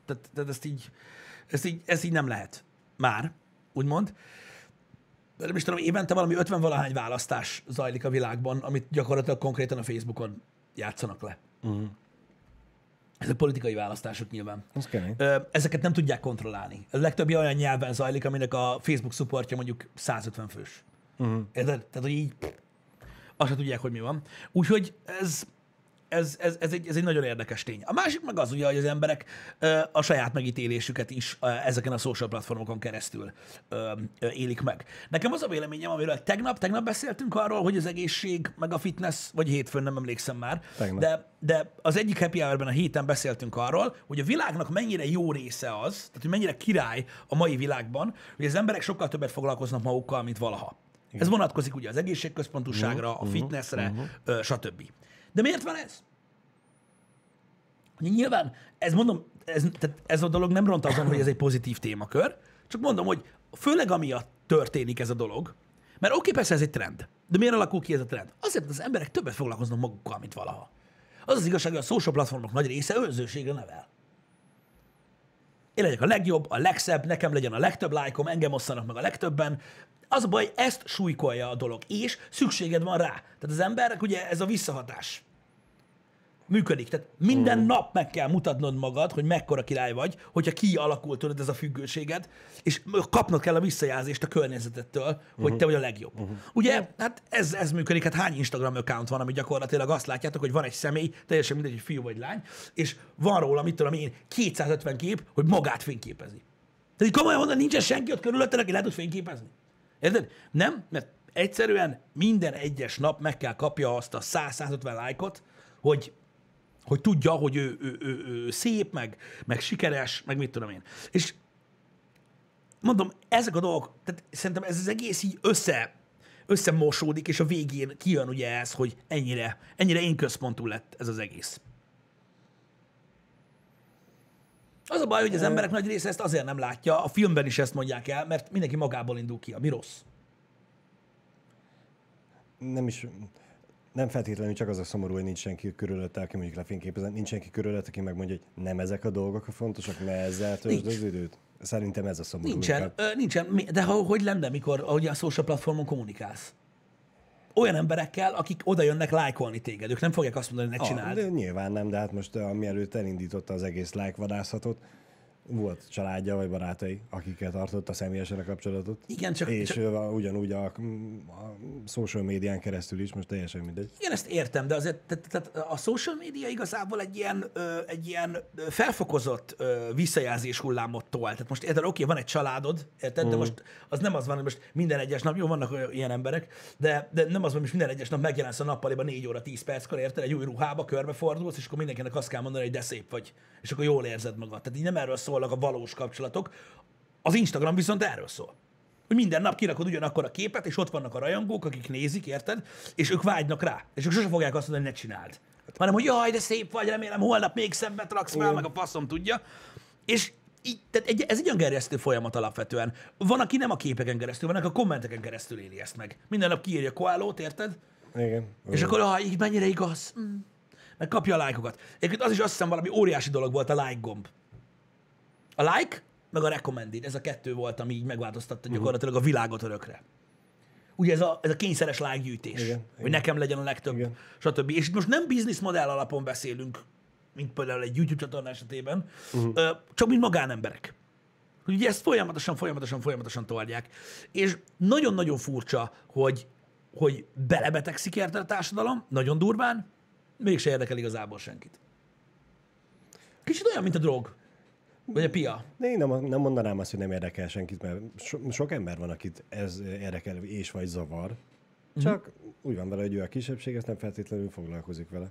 [SPEAKER 1] Tehát, tehát ezt, így, ezt, így, ezt így nem lehet már, úgymond. nem is tudom, évente valami 50 valahány választás zajlik a világban, amit gyakorlatilag konkrétan a Facebookon játszanak le. Uh-huh. Ezek politikai választások nyilván. Ezeket nem tudják kontrollálni. A legtöbbje olyan nyelven zajlik, aminek a Facebook supportja mondjuk 150 fős. Uh-huh. Érted? Tehát, hogy így azt se tudják, hogy mi van. Úgyhogy ez, ez, ez, ez, egy, ez egy nagyon érdekes tény. A másik meg az ugye, hogy az emberek a saját megítélésüket is ezeken a social platformokon keresztül élik meg. Nekem az a véleményem, amiről tegnap, tegnap beszéltünk arról, hogy az egészség, meg a fitness, vagy hétfőn, nem emlékszem már,
[SPEAKER 2] Tegnap.
[SPEAKER 1] de, de az egyik happy hour a héten beszéltünk arról, hogy a világnak mennyire jó része az, tehát hogy mennyire király a mai világban, hogy az emberek sokkal többet foglalkoznak magukkal, mint valaha. Igen. Ez vonatkozik ugye az egészségközpontúságra, a fitnessre, ö, stb. De miért van ez? Nyilván, ez mondom, ez, tehát ez a dolog nem ront azon, hogy ez egy pozitív témakör, csak mondom, hogy főleg amiatt történik ez a dolog, mert oké, persze ez egy trend, de miért alakul ki ez a trend? Azért, mert az emberek többet foglalkoznak magukkal, mint valaha. Az az igazság, hogy a social platformok nagy része önzőségre nevel. Én legyek a legjobb, a legszebb, nekem legyen a legtöbb lájkom, engem osszanak meg a legtöbben. Az a baj, ezt súlykolja a dolog, és szükséged van rá. Tehát az emberek, ugye ez a visszahatás működik. Tehát minden mm. nap meg kell mutatnod magad, hogy mekkora király vagy, hogyha kialakult tudod ez a függőséged, és kapnod kell a visszajelzést a környezetettől, hogy te vagy a legjobb. Uh-huh. Ugye, hát ez, ez működik, hát hány Instagram account van, ami gyakorlatilag azt látjátok, hogy van egy személy, teljesen mindegy, hogy fiú vagy lány, és van róla, mit tudom én, 250 kép, hogy magát fényképezi. Tehát így komolyan mondani, nincsen senki ott körülötted, aki le tud fényképezni. Érted? Nem? Mert egyszerűen minden egyes nap meg kell kapja azt a 100-150 lájkot, hogy hogy tudja, hogy ő, ő, ő, ő szép, meg, meg sikeres, meg mit tudom én. És mondom, ezek a dolgok, tehát szerintem ez az egész így össze, összemosódik, és a végén kijön ugye ez, hogy ennyire, ennyire én központú lett ez az egész. Az a baj, hogy az emberek nagy része ezt azért nem látja, a filmben is ezt mondják el, mert mindenki magából indul ki, ami rossz.
[SPEAKER 2] Nem is, nem feltétlenül csak az a szomorú, hogy nincs senki körülötte, aki mondjuk lefényképezett, nincs senki körülötte, aki megmondja, hogy nem ezek a dolgok a fontosak, ne ezzel töltsd az időt. Szerintem ez a szomorú.
[SPEAKER 1] Nincsen,
[SPEAKER 2] inkább.
[SPEAKER 1] ö, nincsen. De ha, hogy lenne, mikor ahogy a social platformon kommunikálsz? Olyan emberekkel, akik oda jönnek lájkolni téged. Ők nem fogják azt mondani, hogy ne
[SPEAKER 2] Ah,
[SPEAKER 1] csináld.
[SPEAKER 2] de nyilván nem, de hát most uh, mielőtt elindította az egész lájkvadászatot, volt családja vagy barátai, akikkel tartotta személyesen a kapcsolatot.
[SPEAKER 1] Igen, csak,
[SPEAKER 2] És
[SPEAKER 1] csak
[SPEAKER 2] ugyanúgy a, a social médián keresztül is, most teljesen mindegy.
[SPEAKER 1] Igen, ezt értem, de azért tehát, tehát a social media igazából egy ilyen, ö, egy ilyen felfokozott ö, visszajelzés hullámot tol. Tehát most érted, oké, van egy családod, érted, de most az nem az van, hogy most minden egyes nap, jó, vannak ilyen emberek, de, de nem az van, hogy minden egyes nap megjelensz a nappaliban 4 óra 10 perckor, érted, egy új ruhába, körbefordulsz, és akkor mindenkinek azt kell mondani, hogy de szép vagy, és akkor jól érzed magad. Tehát így nem erről szólnak a valós kapcsolatok. Az Instagram viszont erről szól. Hogy minden nap kirakod ugyanakkor a képet, és ott vannak a rajongók, akik nézik, érted? És ők vágynak rá. És ők sose fogják azt mondani, hogy ne csináld. Hanem, hogy jaj, de szép vagy, remélem holnap még szebbet raksz fel, meg a faszom tudja. És így, tehát egy, ez egy olyan gerjesztő folyamat alapvetően. Van, aki nem a képeken keresztül, van, aki a kommenteken keresztül éli ezt meg. Minden nap kiírja koálót, érted?
[SPEAKER 2] Igen.
[SPEAKER 1] És akkor, ah, így mennyire igaz. Mm. Meg kapja a lájkokat. Egyébként az is azt hiszem valami óriási dolog volt a like gomb. A like, meg a recommended, ez a kettő volt, ami így megváltoztatta gyakorlatilag a világot örökre. Ugye ez a, ez a kényszeres like gyűjtés,
[SPEAKER 2] Igen,
[SPEAKER 1] hogy
[SPEAKER 2] igen.
[SPEAKER 1] nekem legyen a legtöbb,
[SPEAKER 2] Igen.
[SPEAKER 1] stb. És itt most nem business modell alapon beszélünk, mint például egy YouTube csatorna esetében, uh-huh. csak mint magánemberek. Hogy Ugye ezt folyamatosan, folyamatosan, folyamatosan tolják. És nagyon-nagyon furcsa, hogy, hogy belebetegszik érte a társadalom, nagyon durván, mégse érdekel igazából senkit. Kicsit olyan, mint a drog. Vagy a pia.
[SPEAKER 2] De én nem, nem mondanám azt, hogy nem érdekel senkit, mert so, sok ember van, akit ez érdekel és vagy zavar. Csak úgy van vele, hogy ő a kisebbség, ezt nem feltétlenül foglalkozik vele.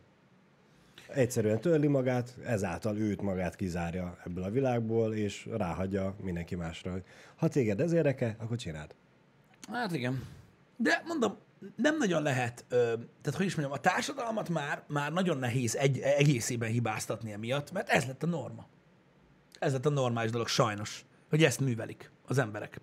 [SPEAKER 2] Egyszerűen törli magát, ezáltal őt magát kizárja ebből a világból, és ráhagyja mindenki másra. hogy Ha téged ez érdekel, akkor csináld.
[SPEAKER 1] Hát igen. De mondom, nem nagyon lehet, ö, tehát hogy is mondjam, a társadalmat már, már nagyon nehéz egy, egészében hibáztatni emiatt, mert ez lett a norma. Ez lett a normális dolog, sajnos, hogy ezt művelik az emberek.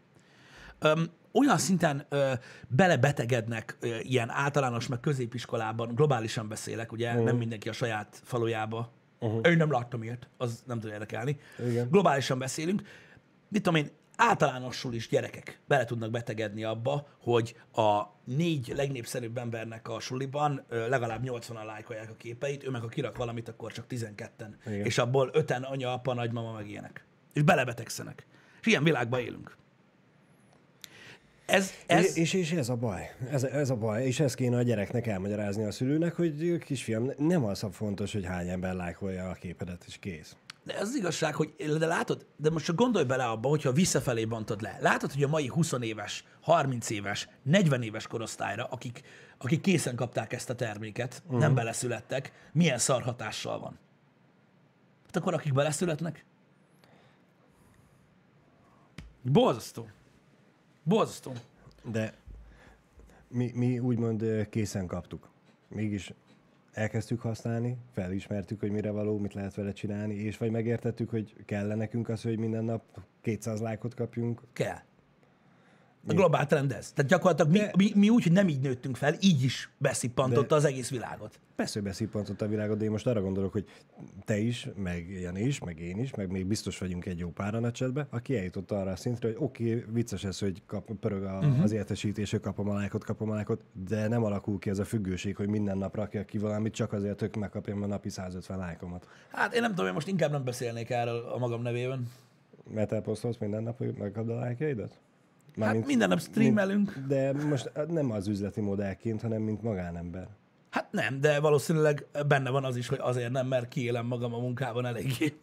[SPEAKER 1] Öm, olyan szinten ö, belebetegednek ö, ilyen általános, meg középiskolában, globálisan beszélek, ugye, uh-huh. nem mindenki a saját falujába. Uh-huh. Én nem láttam ilyet, az nem tud érdekelni.
[SPEAKER 2] Igen.
[SPEAKER 1] Globálisan beszélünk. Mit tudom én, általánosul is gyerekek bele tudnak betegedni abba, hogy a négy legnépszerűbb embernek a suliban legalább 80-an lájkolják a képeit, ő meg ha kirak valamit, akkor csak 12-en.
[SPEAKER 2] Igen.
[SPEAKER 1] És abból öten anya, apa, nagymama, meg ilyenek. És belebetegszenek. És ilyen világban élünk. Ez, ez,
[SPEAKER 2] Ez... És, és ez a baj. Ez, ez a baj. És ezt kéne a gyereknek elmagyarázni a szülőnek, hogy kisfiam, nem az a fontos, hogy hány ember lájkolja a képedet, és kész.
[SPEAKER 1] De az igazság, hogy de látod, de most csak gondolj bele abba, hogyha visszafelé bontod le. Látod, hogy a mai 20 éves, 30 éves, 40 éves korosztályra, akik, akik készen kapták ezt a terméket, uh-huh. nem beleszülettek, milyen szar hatással van. Hát akkor akik beleszületnek? Borzasztó. Borzasztó.
[SPEAKER 2] De mi, mi úgymond készen kaptuk. Mégis elkezdtük használni, felismertük, hogy mire való, mit lehet vele csinálni, és vagy megértettük, hogy kell nekünk az, hogy minden nap 200 lájkot kapjunk.
[SPEAKER 1] Kell. A globál trend ez. Tehát gyakorlatilag mi,
[SPEAKER 2] De-
[SPEAKER 1] mi, mi úgy, hogy nem így nőttünk fel, így is beszippantotta
[SPEAKER 2] De-
[SPEAKER 1] az egész világot.
[SPEAKER 2] Persze, hogy beszippantott a világot, de én most arra gondolok, hogy te is, meg Jani is, meg én is, meg még biztos vagyunk egy jó páran a chatbe, aki eljutott arra a szintre, hogy oké, okay, vicces ez, hogy kap, pörög a, uh-huh. az értesítés, hogy kapom a lájkot, kapom a lájkot, de nem alakul ki ez a függőség, hogy minden nap rakja ki valamit, csak azért, hogy megkapjam a napi 150 lájkomat.
[SPEAKER 1] Hát én nem tudom, én most inkább nem beszélnék erről a magam nevében.
[SPEAKER 2] Mert elposztolsz minden nap, hogy megkapd a lájkjaidat?
[SPEAKER 1] Hát minden nap streamelünk.
[SPEAKER 2] Mint, de most nem az üzleti modellként, hanem mint magánember.
[SPEAKER 1] Hát nem, de valószínűleg benne van az is, hogy azért nem, mert kiélem magam a munkában eléggé.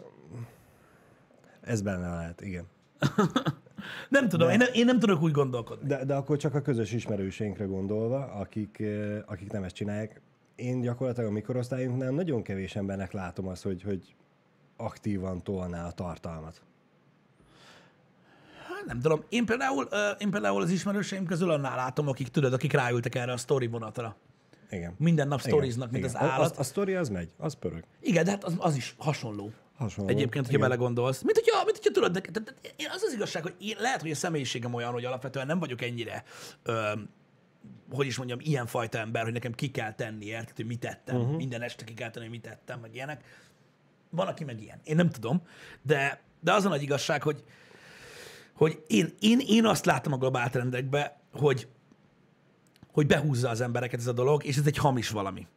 [SPEAKER 2] Ez benne lehet, igen.
[SPEAKER 1] Nem tudom, én nem, én nem tudok úgy gondolkodni.
[SPEAKER 2] De, de akkor csak a közös ismerőseinkre gondolva, akik, eh, akik nem ezt csinálják. Én gyakorlatilag a mikorosztályunknál nagyon kevés embernek látom azt, hogy, hogy aktívan tolná a tartalmat.
[SPEAKER 1] Nem tudom. Én például, én például az ismerőseim közül annál látom, akik tudod, akik ráültek erre a story vonatra.
[SPEAKER 2] Igen.
[SPEAKER 1] Minden nap sztoriznak, mint
[SPEAKER 2] igen.
[SPEAKER 1] az állat.
[SPEAKER 2] A, a, a sztori az megy, az pörög.
[SPEAKER 1] Igen, de hát az, az is hasonló.
[SPEAKER 2] Hasonló.
[SPEAKER 1] Egyébként, hogyha belegondolsz. Mint hogyha, mint hogyha tudod, de, de, de, én az az igazság, hogy én, lehet, hogy a személyiségem olyan, hogy alapvetően nem vagyok ennyire, ö, hogy is mondjam, ilyen fajta ember, hogy nekem ki kell tenni, érted, hogy mit tettem. Uh-huh. Minden este ki kell tenni, hogy mit tettem, meg ilyenek. Van, aki meg ilyen. Én nem tudom, de, de az a nagy igazság, hogy, hogy én, én, én azt látom a globál trendekbe, hogy, hogy behúzza az embereket ez a dolog, és ez egy hamis valami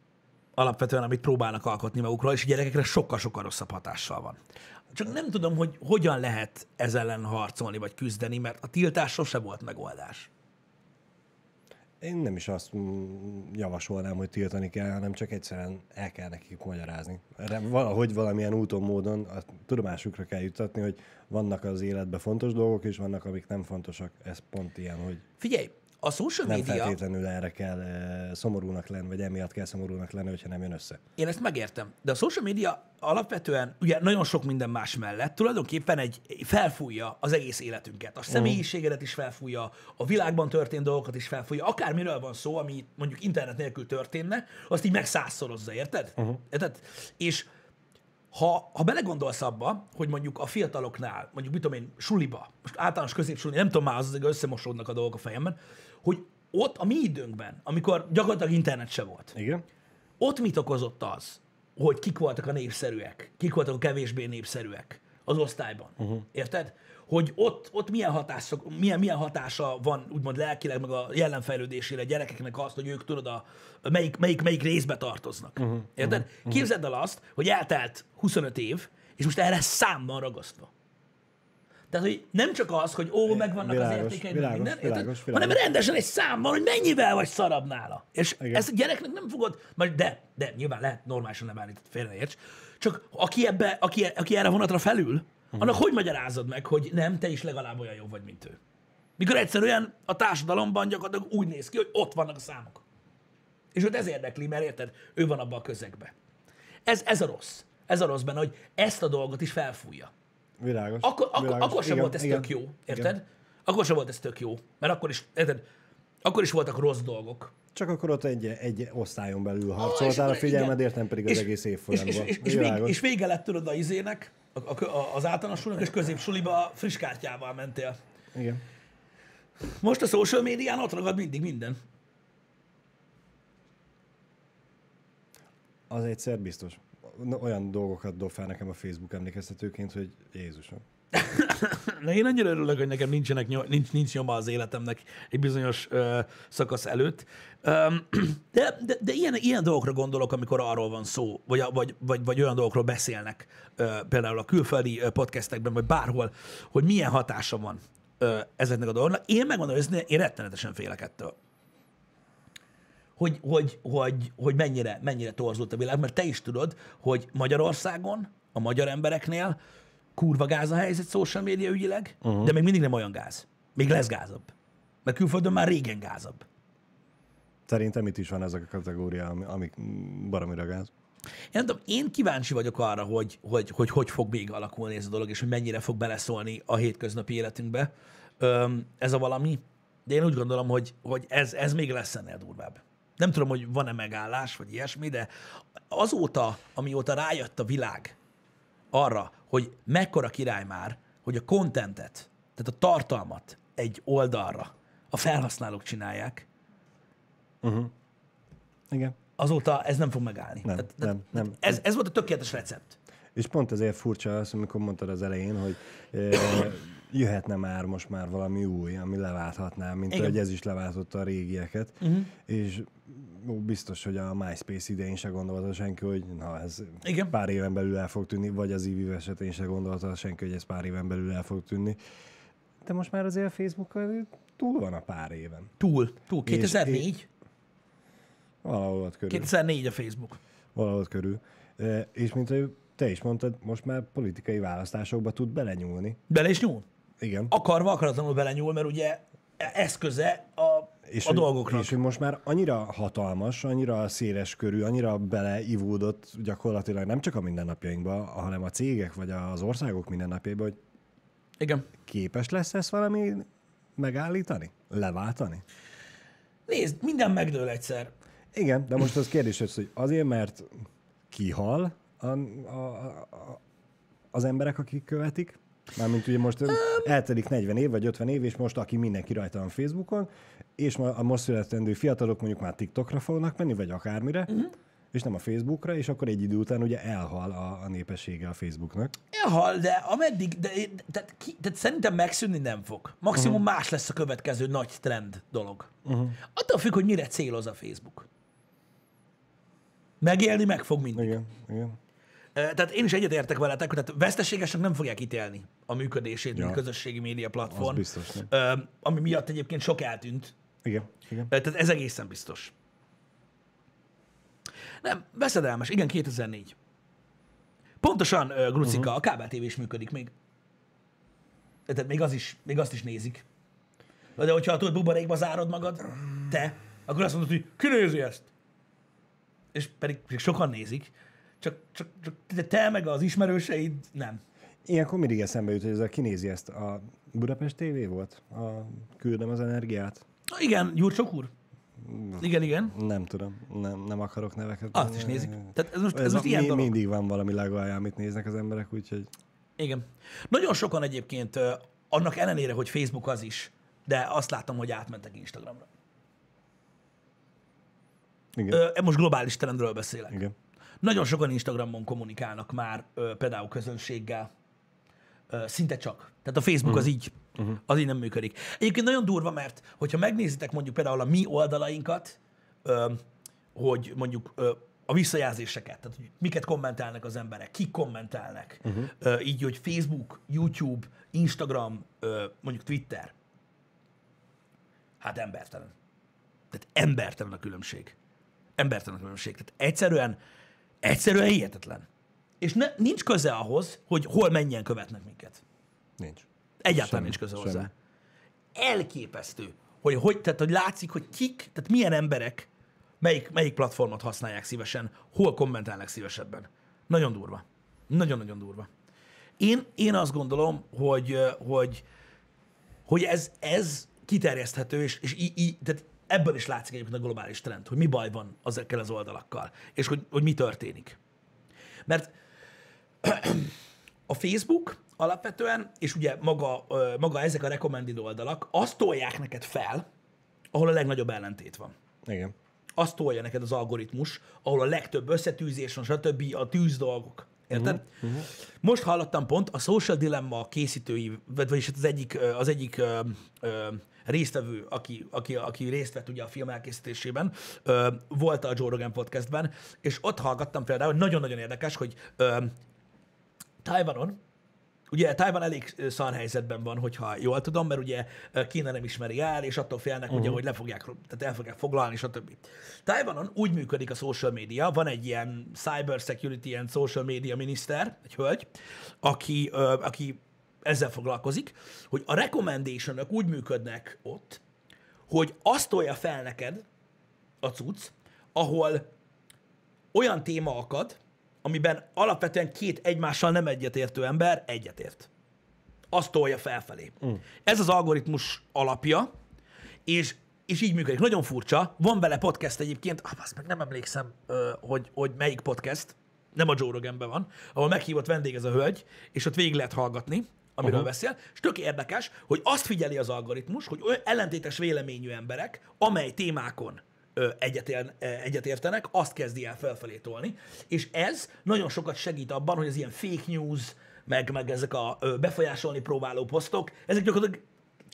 [SPEAKER 1] alapvetően, amit próbálnak alkotni magukról, és a gyerekekre sokkal-sokkal rosszabb hatással van. Csak nem tudom, hogy hogyan lehet ez ellen harcolni, vagy küzdeni, mert a tiltás sose volt megoldás.
[SPEAKER 2] Én nem is azt mm, javasolnám, hogy tiltani kell, hanem csak egyszerűen el kell nekik magyarázni. Erre valahogy valamilyen úton, módon a tudomásukra kell jutatni, hogy vannak az életben fontos dolgok, és vannak, amik nem fontosak. Ez pont ilyen, hogy
[SPEAKER 1] Figyelj, a social
[SPEAKER 2] nem
[SPEAKER 1] media,
[SPEAKER 2] feltétlenül erre kell eh, szomorúnak lenni, vagy emiatt kell szomorúnak lenni, hogyha nem jön össze.
[SPEAKER 1] én ezt megértem, de a social media alapvetően, ugye nagyon sok minden más mellett tulajdonképpen egy felfújja az egész életünket. A személyiségedet is felfújja, a világban történő dolgokat is felfújja, akármiről van szó, ami mondjuk internet nélkül történne, azt így megszázszorozza, érted? Uh-huh. érted? És ha, ha belegondolsz abba, hogy mondjuk a fiataloknál, mondjuk mit tudom én, suliba, most általános középsuli, nem tudom már, az összemosódnak a dolgok a fejemben, hogy ott a mi időnkben, amikor gyakorlatilag internet se volt,
[SPEAKER 2] Igen?
[SPEAKER 1] ott mit okozott az, hogy kik voltak a népszerűek, kik voltak a kevésbé népszerűek az osztályban. Uh-huh. Érted? Hogy ott, ott milyen, hatások, milyen, milyen hatása van úgymond lelkileg, meg a jelenfejlődésére a gyerekeknek azt, hogy ők tudod, a, melyik, melyik, melyik részbe tartoznak. Uh-huh. Érted? Uh-huh. Képzeld el azt, hogy eltelt 25 év, és most erre számban ragasztva. Tehát, hogy nem csak az, hogy ó, megvannak az
[SPEAKER 2] Világos,
[SPEAKER 1] értékeid, meg
[SPEAKER 2] világos,
[SPEAKER 1] minden, érted?
[SPEAKER 2] világos,
[SPEAKER 1] hanem
[SPEAKER 2] világos.
[SPEAKER 1] rendesen egy számban, hogy mennyivel vagy szarabb nála. És
[SPEAKER 2] Igen.
[SPEAKER 1] ezt a gyereknek nem fogod, majd de, de nyilván lehet normálisan nem állítani, félre ne érts. Csak aki, ebbe, aki, aki erre vonatra felül, annak hogy magyarázod meg, hogy nem, te is legalább olyan jó vagy, mint ő. Mikor egyszerűen a társadalomban gyakorlatilag úgy néz ki, hogy ott vannak a számok. És őt ez érdekli, mert érted, ő van abban a közegben. Ez, ez a rossz. Ez a rossz benne, hogy ezt a dolgot is felfújja.
[SPEAKER 2] Világos.
[SPEAKER 1] Akkor, akkor,
[SPEAKER 2] világos.
[SPEAKER 1] akkor sem
[SPEAKER 2] Igen,
[SPEAKER 1] volt ez
[SPEAKER 2] igen,
[SPEAKER 1] tök jó,
[SPEAKER 2] igen.
[SPEAKER 1] érted? Akkor sem volt ez tök jó, mert akkor is, érted? Akkor is voltak rossz dolgok.
[SPEAKER 2] Csak akkor ott egy, egy osztályon belül
[SPEAKER 1] Ah, és
[SPEAKER 2] harcoltál a figyelmedért,
[SPEAKER 1] igen.
[SPEAKER 2] nem pedig az
[SPEAKER 1] És-
[SPEAKER 2] egész
[SPEAKER 1] és,
[SPEAKER 2] évfolyamban.
[SPEAKER 1] és, és, és,
[SPEAKER 2] Világos.
[SPEAKER 1] és vége lett tudod a izének, a, a, az általános sulinak, és középsuliba friss kártyával mentél.
[SPEAKER 2] Igen.
[SPEAKER 1] Most a social médián ott ragad mindig minden.
[SPEAKER 2] Az egyszer biztos. Olyan dolgokat dob fel nekem a Facebook emlékeztetőként, hogy Jézusom.
[SPEAKER 1] Na, én annyira örülök, hogy nekem nincsenek, nincs, nincs nyoma az életemnek egy bizonyos ö, szakasz előtt. Öm, de, de, de ilyen, ilyen dolgokra gondolok, amikor arról van szó, vagy, vagy, vagy, vagy olyan dolgokról beszélnek, ö, például a külföldi ö, podcastekben, vagy bárhol, hogy milyen hatása van ö, ezeknek a dolgoknak. Én megmondom, hogy én rettenetesen félek ettől hogy, hogy, hogy, hogy mennyire, mennyire torzult a világ, mert te is tudod, hogy Magyarországon, a magyar embereknél kurva gáz a helyzet social média ügyileg, uh-huh. de még mindig nem olyan gáz. Még lesz gázabb. Mert külföldön már régen gázabb.
[SPEAKER 2] Szerintem itt is van ez a kategória, ami, ami baromira gáz.
[SPEAKER 1] Én, nem tudom, én kíváncsi vagyok arra, hogy hogy, hogy hogy fog még alakulni ez a dolog, és hogy mennyire fog beleszólni a hétköznapi életünkbe Öm, ez a valami. De én úgy gondolom, hogy, hogy ez, ez még lesz ennél durvább. Nem tudom, hogy van-e megállás, vagy ilyesmi, de azóta, amióta rájött a világ arra, hogy mekkora király már, hogy a contentet, tehát a tartalmat egy oldalra a felhasználók csinálják,
[SPEAKER 2] Igen.
[SPEAKER 1] azóta ez nem fog megállni.
[SPEAKER 2] Nem,
[SPEAKER 1] Tehát-
[SPEAKER 2] nem, nem.
[SPEAKER 1] Ez, ez volt a tökéletes recept.
[SPEAKER 2] És pont ezért furcsa az, amikor mondtad az elején, hogy e, jöhetne már most már valami új, ami leválthatná, mint
[SPEAKER 1] Igen.
[SPEAKER 2] hogy ez is leváltotta a régieket. Uh-huh. És ó, biztos, hogy a MySpace idején se gondolta senki, hogy na ez
[SPEAKER 1] Igen.
[SPEAKER 2] pár éven belül el fog tűnni, vagy az EVV esetén se gondolta senki, hogy ez pár éven belül el fog tűnni. De most már azért a Facebook túl van a pár éven.
[SPEAKER 1] Túl, túl. 2004?
[SPEAKER 2] Valahol ott körül.
[SPEAKER 1] 2004 a Facebook.
[SPEAKER 2] Valahol ott körül. E, és mint hogy te is mondtad, most már politikai választásokba tud belenyúlni.
[SPEAKER 1] Bele is nyúl.
[SPEAKER 2] Igen.
[SPEAKER 1] Akarva, akaratlanul belenyúl, mert ugye eszköze a,
[SPEAKER 2] és
[SPEAKER 1] a
[SPEAKER 2] hogy-
[SPEAKER 1] dolgoknak.
[SPEAKER 2] És hogy most már annyira hatalmas, annyira széles körű, annyira beleivódott gyakorlatilag nem csak a mindennapjainkba, hanem a cégek vagy az országok mindennapjaiba, hogy
[SPEAKER 1] Igen.
[SPEAKER 2] képes lesz ezt valami megállítani? Leváltani?
[SPEAKER 1] Nézd, minden megdől egyszer.
[SPEAKER 2] Igen, de most az kérdés az, hogy azért, mert kihal a, a, a, az emberek, akik követik, Mármint ugye most eltelik 40 év vagy 50 év, és most aki mindenki rajta van Facebookon, és a most születendő fiatalok mondjuk már TikTokra fognak menni, vagy akármire, uh-huh. és nem a Facebookra, és akkor egy idő után ugye elhal a, a népessége a Facebooknak.
[SPEAKER 1] Elhal, de ameddig, de, de, tehát, ki, tehát szerintem megszűnni nem fog. Maximum uh-huh. más lesz a következő nagy trend dolog. Uh-huh. Attól függ, hogy mire céloz a Facebook. Megélni meg fog mindig.
[SPEAKER 2] Igen, igen.
[SPEAKER 1] Tehát én is egyetértek veletek, hogy tehát veszteségesnek nem fogják ítélni a működését, mint
[SPEAKER 2] Ja.
[SPEAKER 1] közösségi média
[SPEAKER 2] Az
[SPEAKER 1] platform.
[SPEAKER 2] biztos, nem?
[SPEAKER 1] Ami miatt egyébként sok eltűnt.
[SPEAKER 2] Igen, igen.
[SPEAKER 1] Tehát ez egészen biztos. Nem, veszedelmes. Igen, 2004. Pontosan, Grucika, uh-huh. a kábel is működik még. Tehát még, az is, még azt is nézik. De hogyha tudod, buborékba zárod magad, te, akkor azt mondod, hogy ki nézi ezt? És pedig, pedig sokan nézik. Csak, csak, csak te, te meg az ismerőseid nem.
[SPEAKER 2] Ilyenkor mindig eszembe jut, hogy ez a kinézi ezt a Budapest TV volt? A Küldem az energiát?
[SPEAKER 1] Igen, Gyurcsok úr. Igen, igen.
[SPEAKER 2] Nem tudom, nem, nem akarok neveket.
[SPEAKER 1] Azt is nézik. Tehát ez most, ez
[SPEAKER 2] Ez
[SPEAKER 1] most ilyen
[SPEAKER 2] mi,
[SPEAKER 1] dolog.
[SPEAKER 2] mindig van valami legalján, amit néznek az emberek, úgyhogy
[SPEAKER 1] Igen. Nagyon sokan egyébként annak ellenére, hogy Facebook az is, de azt látom, hogy átmentek Instagramra.
[SPEAKER 2] igen,
[SPEAKER 1] Ö, most globális trendről beszélek.
[SPEAKER 2] igen.
[SPEAKER 1] Nagyon sokan Instagramon kommunikálnak már ö, például közönséggel. Ö, szinte csak. Tehát a Facebook uh-huh. az így, uh-huh. az így nem működik. Egyébként nagyon durva, mert hogyha megnézitek mondjuk például a mi oldalainkat, ö, hogy mondjuk ö, a visszajelzéseket, tehát hogy miket kommentálnak az emberek, kik kommentálnak, uh-huh. ö, így, hogy Facebook, YouTube, Instagram, ö, mondjuk Twitter. Hát embertelen. Tehát embertelen a különbség. Embertelen a különbség. Tehát egyszerűen, egyszerűen hihetetlen. És ne, nincs köze ahhoz, hogy hol mennyien követnek minket.
[SPEAKER 2] Nincs.
[SPEAKER 1] Egyáltalán
[SPEAKER 2] Semmi,
[SPEAKER 1] nincs köze
[SPEAKER 2] semmi.
[SPEAKER 1] hozzá. Elképesztő, hogy, hogy, tehát, hogy látszik, hogy kik, tehát milyen emberek, melyik, melyik platformot használják szívesen, hol kommentálnak szívesebben. Nagyon durva. Nagyon-nagyon durva. Én, én azt gondolom, hogy, hogy, hogy ez, ez kiterjeszthető, és, és í, í, tehát ebből is látszik egyébként a globális trend, hogy mi baj van ezekkel az oldalakkal, és hogy, hogy mi történik. Mert a Facebook alapvetően, és ugye maga, maga ezek a recommended oldalak, azt tolják neked fel, ahol a legnagyobb ellentét van.
[SPEAKER 2] Igen.
[SPEAKER 1] Azt tolja neked az algoritmus, ahol a legtöbb összetűzés van, stb. a tűz dolgok. Érted? Uh-huh. Most hallottam pont a Social Dilemma készítői, vagy- vagyis hát az egyik, az egyik ö, ö, résztvevő, aki, aki, aki részt vett ugye a film elkészítésében, ö, volt a Joe Rogan podcastben, és ott hallgattam például, hogy nagyon-nagyon érdekes, hogy ö, Tajvanon, Ugye Tajvan elég szar helyzetben van, hogyha jól tudom, mert ugye Kína nem ismeri el, és attól félnek, uh-huh. ugye, hogy le fogják, tehát el fogják foglalni, stb. Tajvanon úgy működik a social media, van egy ilyen cyber security and social media miniszter, egy hölgy, aki, aki ezzel foglalkozik, hogy a recommendation úgy működnek ott, hogy azt tolja fel neked a cucc, ahol olyan téma akad, amiben alapvetően két egymással nem egyetértő ember egyetért. Azt tolja felfelé. Mm. Ez az algoritmus alapja, és, és így működik. Nagyon furcsa. Van vele podcast egyébként, ah, azt meg nem emlékszem, hogy, hogy melyik podcast, nem a Joe Roganben van, ahol meghívott vendég ez a hölgy, és ott végig lehet hallgatni, amiről uh-huh. beszél, és tök érdekes, hogy azt figyeli az algoritmus, hogy olyan ellentétes véleményű emberek, amely témákon ö, egyetér, ö, egyetértenek, azt kezdi el felfelé tolni, és ez nagyon sokat segít abban, hogy az ilyen fake news, meg, meg ezek a befolyásolni próbáló posztok, ezek gyakorlatilag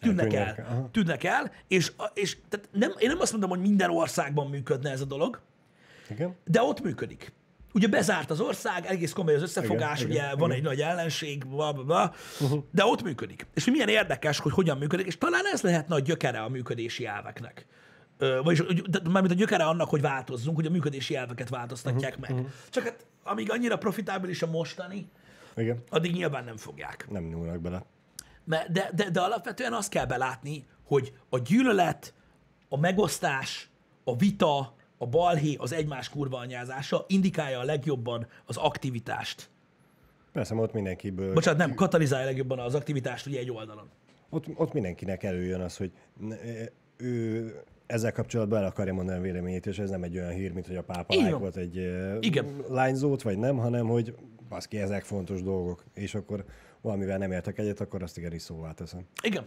[SPEAKER 1] tűnnek el. Tűnnek el, és, és tehát nem, én nem azt mondom, hogy minden országban működne ez a dolog,
[SPEAKER 2] Igen?
[SPEAKER 1] de ott működik. Ugye bezárt az ország, egész komoly az összefogás,
[SPEAKER 2] Igen,
[SPEAKER 1] ugye
[SPEAKER 2] igen,
[SPEAKER 1] van
[SPEAKER 2] igen.
[SPEAKER 1] egy nagy ellenség, bla, bla, bla, uh-huh. de ott működik. És milyen érdekes, hogy hogyan működik, és talán ez lehetne a gyökere a működési elveknek. Vagyis mármint a gyökere annak, hogy változzunk, hogy a működési elveket változtatják uh-huh. meg. Csak hát amíg annyira profitábilis a mostani,
[SPEAKER 2] Igen.
[SPEAKER 1] addig nyilván nem fogják.
[SPEAKER 2] Nem nyúlnak bele.
[SPEAKER 1] De, de, de alapvetően azt kell belátni, hogy a gyűlölet, a megosztás, a vita, a balhé, az egymás kurva anyázása indikálja a legjobban az aktivitást.
[SPEAKER 2] Persze, ott mindenkiből,
[SPEAKER 1] Bocsánat, nem, katalizálja legjobban az aktivitást ugye egy oldalon.
[SPEAKER 2] ott, ott mindenkinek előjön az, hogy ő ezzel kapcsolatban el akarja mondani a véleményét, és ez nem egy olyan hír, mint hogy a pápa volt egy
[SPEAKER 1] Igen.
[SPEAKER 2] lányzót, vagy nem, hanem hogy baszki, ezek fontos dolgok, és akkor valamivel nem értek egyet, akkor azt igenis szóvá teszem.
[SPEAKER 1] Igen.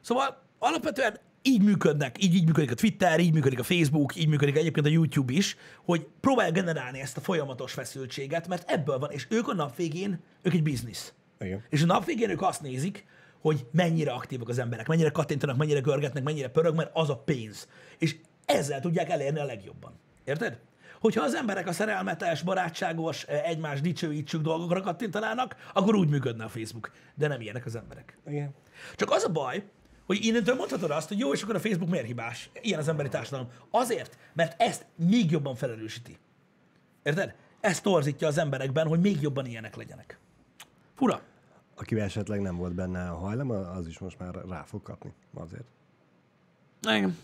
[SPEAKER 1] Szóval alapvetően így működnek, így, így működik a Twitter, így működik a Facebook, így működik egyébként a YouTube is, hogy próbálja generálni ezt a folyamatos feszültséget, mert ebből van, és ők a nap végén, ők egy biznisz.
[SPEAKER 2] Igen.
[SPEAKER 1] És a nap végén ők azt nézik, hogy mennyire aktívak az emberek, mennyire kattintanak, mennyire görgetnek, mennyire pörög, mert az a pénz. És ezzel tudják elérni a legjobban. Érted? Hogyha az emberek a szerelmetes, barátságos, eh, egymás dicsőítsük dolgokra kattintanának, akkor úgy működne a Facebook. De nem ilyenek az emberek.
[SPEAKER 2] Igen.
[SPEAKER 1] Csak az a baj, hogy innentől mondhatod azt, hogy jó, és akkor a Facebook miért hibás? Ilyen az emberi társadalom. Azért, mert ezt még jobban felerősíti. Érted? Ez torzítja az emberekben, hogy még jobban ilyenek legyenek. Fura.
[SPEAKER 2] Akivel esetleg nem volt benne a hajlam, az is most már rá fog kapni. Azért.
[SPEAKER 1] Igen.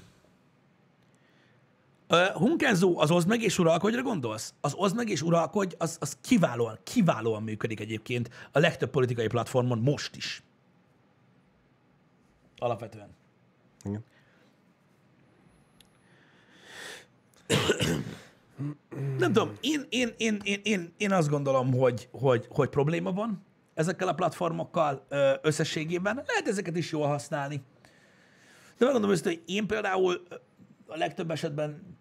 [SPEAKER 1] Uh, Hunkenzo, az oszd meg és uralkodjra gondolsz? Az oszd meg és uralkodj, az, az kiválóan, kiválóan működik egyébként a legtöbb politikai platformon most is. Alapvetően.
[SPEAKER 2] Igen.
[SPEAKER 1] Nem tudom, én, én, én, én, én, én azt gondolom, hogy, hogy, hogy probléma van ezekkel a platformokkal összességében. Lehet ezeket is jól használni. De megmondom őszintén, hogy én például a legtöbb esetben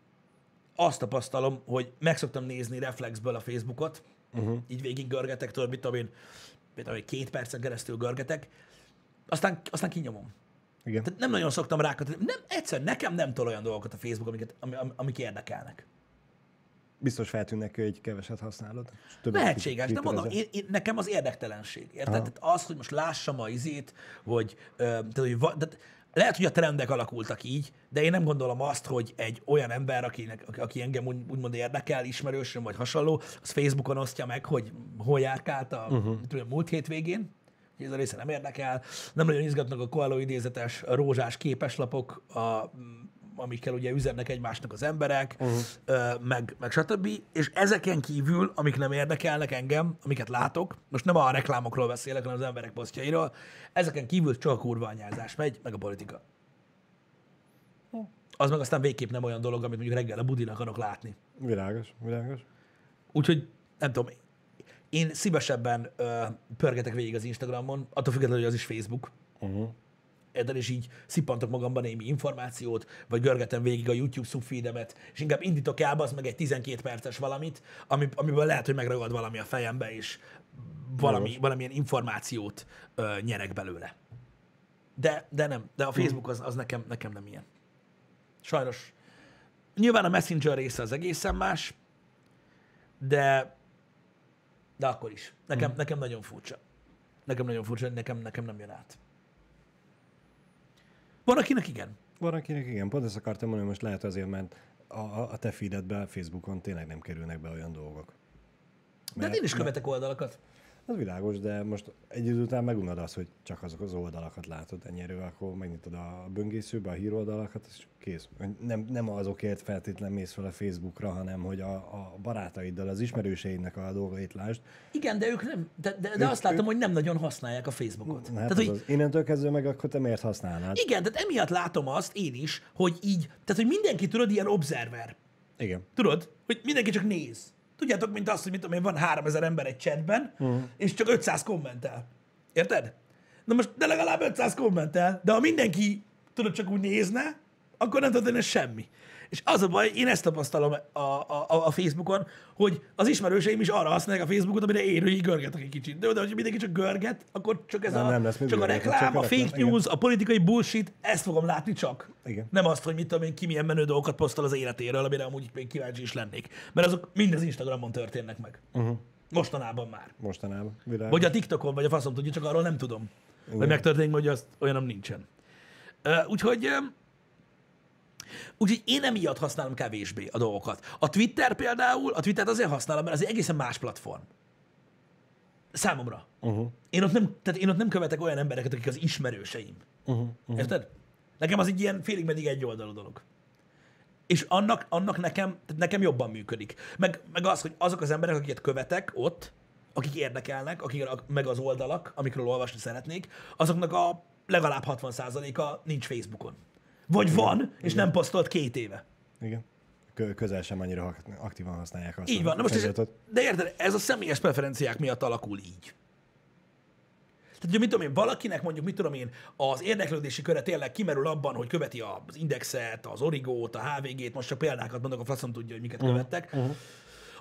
[SPEAKER 1] azt tapasztalom, hogy meg szoktam nézni reflexből a Facebookot, uh-huh. így végig görgetek, tudod, mit tudom én, én, két percen keresztül görgetek, aztán, aztán kinyomom.
[SPEAKER 2] Igen.
[SPEAKER 1] Tehát nem nagyon szoktam rákatni. Nem, egyszer nekem nem tol olyan dolgokat a Facebook, amiket, ami, ami- amik érdekelnek.
[SPEAKER 2] Biztos feltűnnek, hogy keveset használod. többet
[SPEAKER 1] Lehetséges, de mondom, én, én, nekem az érdektelenség. Érted? Tehát az, hogy most lássam a izét, hogy, ö, tehát, hogy va, tehát lehet, hogy a trendek alakultak így, de én nem gondolom azt, hogy egy olyan ember, akinek, aki- engem úgy, úgymond érdekel, ismerősöm vagy hasonló, az Facebookon osztja meg, hogy hol járkált a, uh-huh. tudom, múlt hétvégén, ez a része nem érdekel. Nem nagyon izgatnak a koaló idézetes rózsás képeslapok, a, amikkel ugye üzennek egymásnak az emberek, uh-huh. meg, meg stb. És ezeken kívül, amik nem érdekelnek engem, amiket látok, most nem a reklámokról beszélek, hanem az emberek posztjairól, ezeken kívül csak a kurva anyázás megy, meg a politika. Az meg aztán végképp nem olyan dolog, amit mondjuk reggel a budin akarok látni.
[SPEAKER 2] Világos, világos.
[SPEAKER 1] Úgyhogy nem tudom, én szívesebben ö, pörgetek végig az Instagramon, attól függetlenül, hogy az is Facebook.
[SPEAKER 2] Uh-huh.
[SPEAKER 1] Érted, és így szippantok magamban némi információt, vagy görgetem végig a YouTube subfeedemet, és inkább indítok el az meg egy 12 perces valamit, ami, amiből lehet, hogy megragad valami a fejembe, és valami,
[SPEAKER 2] Jogos.
[SPEAKER 1] valamilyen információt ö, nyerek belőle. De, de nem, de a Facebook az, az nekem, nekem nem ilyen. Sajnos. Nyilván a Messenger része az egészen más, de, de akkor is. Nekem, nekem nagyon furcsa. Nekem nagyon furcsa, nekem, nekem nem jön át. Van, akinek igen.
[SPEAKER 2] Van, akinek igen, pont ezt akartam mondani, most lehet azért, mert a, a, te feededbe Facebookon tényleg nem kerülnek be olyan dolgok.
[SPEAKER 1] De hát én is követek oldalakat.
[SPEAKER 2] Az világos, de most egy idő után megunod azt, hogy csak azok az oldalakat látod ennyire, akkor megnyitod a böngészőbe a híroldalakat, és kész. Nem, nem azokért feltétlenül mész fel a Facebookra, hanem hogy a, a barátaiddal, az ismerőseidnek a dolgait lásd.
[SPEAKER 1] Igen, de ők nem, de, de, de
[SPEAKER 2] Ők-
[SPEAKER 1] azt látom,
[SPEAKER 2] ők-
[SPEAKER 1] hogy nem nagyon használják a Facebookot.
[SPEAKER 2] Hát
[SPEAKER 1] tehát,
[SPEAKER 2] az
[SPEAKER 1] hogy,
[SPEAKER 2] az. Innentől kezdve meg akkor te miért használnád?
[SPEAKER 1] igen, tehát emiatt látom azt én is, hogy így, tehát hogy mindenki tudod, ilyen observer.
[SPEAKER 2] Igen.
[SPEAKER 1] Tudod, hogy mindenki csak néz. Tudjátok, mint azt, hogy mit tudom én, van 3000 ember egy chatben, uh-huh. és csak 500 kommentel. Érted? Na most, de legalább 500 kommentel, de ha mindenki, tudod, csak úgy nézne, akkor nem történne semmi. És az a baj, én ezt tapasztalom a, a, a, Facebookon, hogy az ismerőseim is arra használják a Facebookot, amire én, hogy görgetek egy kicsit. De, de hogyha mindenki csak görget, akkor csak ez
[SPEAKER 2] Nem,
[SPEAKER 1] a,
[SPEAKER 2] nem lesz
[SPEAKER 1] csak a reklám,
[SPEAKER 2] csak a
[SPEAKER 1] a fake
[SPEAKER 2] reklám,
[SPEAKER 1] news, a politikai bullshit, ezt fogom látni csak.
[SPEAKER 2] Igen.
[SPEAKER 1] Nem azt, hogy mit tudom én, ki milyen menő dolgokat posztol az életéről, amire amúgy még kíváncsi is lennék. Mert azok mind az Instagramon történnek meg. Uh-huh. Mostanában már.
[SPEAKER 2] Mostanában. Világos.
[SPEAKER 1] Vagy a TikTokon, vagy a faszom tudja, csak arról nem tudom. Vagy
[SPEAKER 2] Igen.
[SPEAKER 1] megtörténik, hogy azt olyanom nincsen. Uh, úgyhogy, úgyhogy én emiatt használom kevésbé a dolgokat. A Twitter például, a Twittert azért használom, mert az egy egészen más platform. Számomra.
[SPEAKER 2] Uh-huh.
[SPEAKER 1] Én ott, nem, tehát én ott nem követek olyan embereket, akik az ismerőseim.
[SPEAKER 2] Uh-huh. Uh-huh.
[SPEAKER 1] Érted? Nekem az egy ilyen félig meddig egy oldalú dolog. És annak, annak nekem, tehát nekem jobban működik. Meg, meg az, hogy azok az emberek, akiket követek ott, akik érdekelnek, akik, meg az oldalak, amikről olvasni szeretnék, azoknak a legalább 60%-a nincs Facebookon. Vagy van, és nem posztolt két éve.
[SPEAKER 2] Igen. Kö- közel sem annyira ak- aktívan használják azt.
[SPEAKER 1] Így van. Na most ez, de érted, ez a személyes preferenciák miatt alakul így. Tehát, hogy mit tudom én, valakinek mondjuk, mit tudom én, az érdeklődési köre tényleg kimerül abban, hogy követi az Indexet, az Origót, a HVG-t, most csak példákat mondok, a faszom tudja, hogy miket követtek.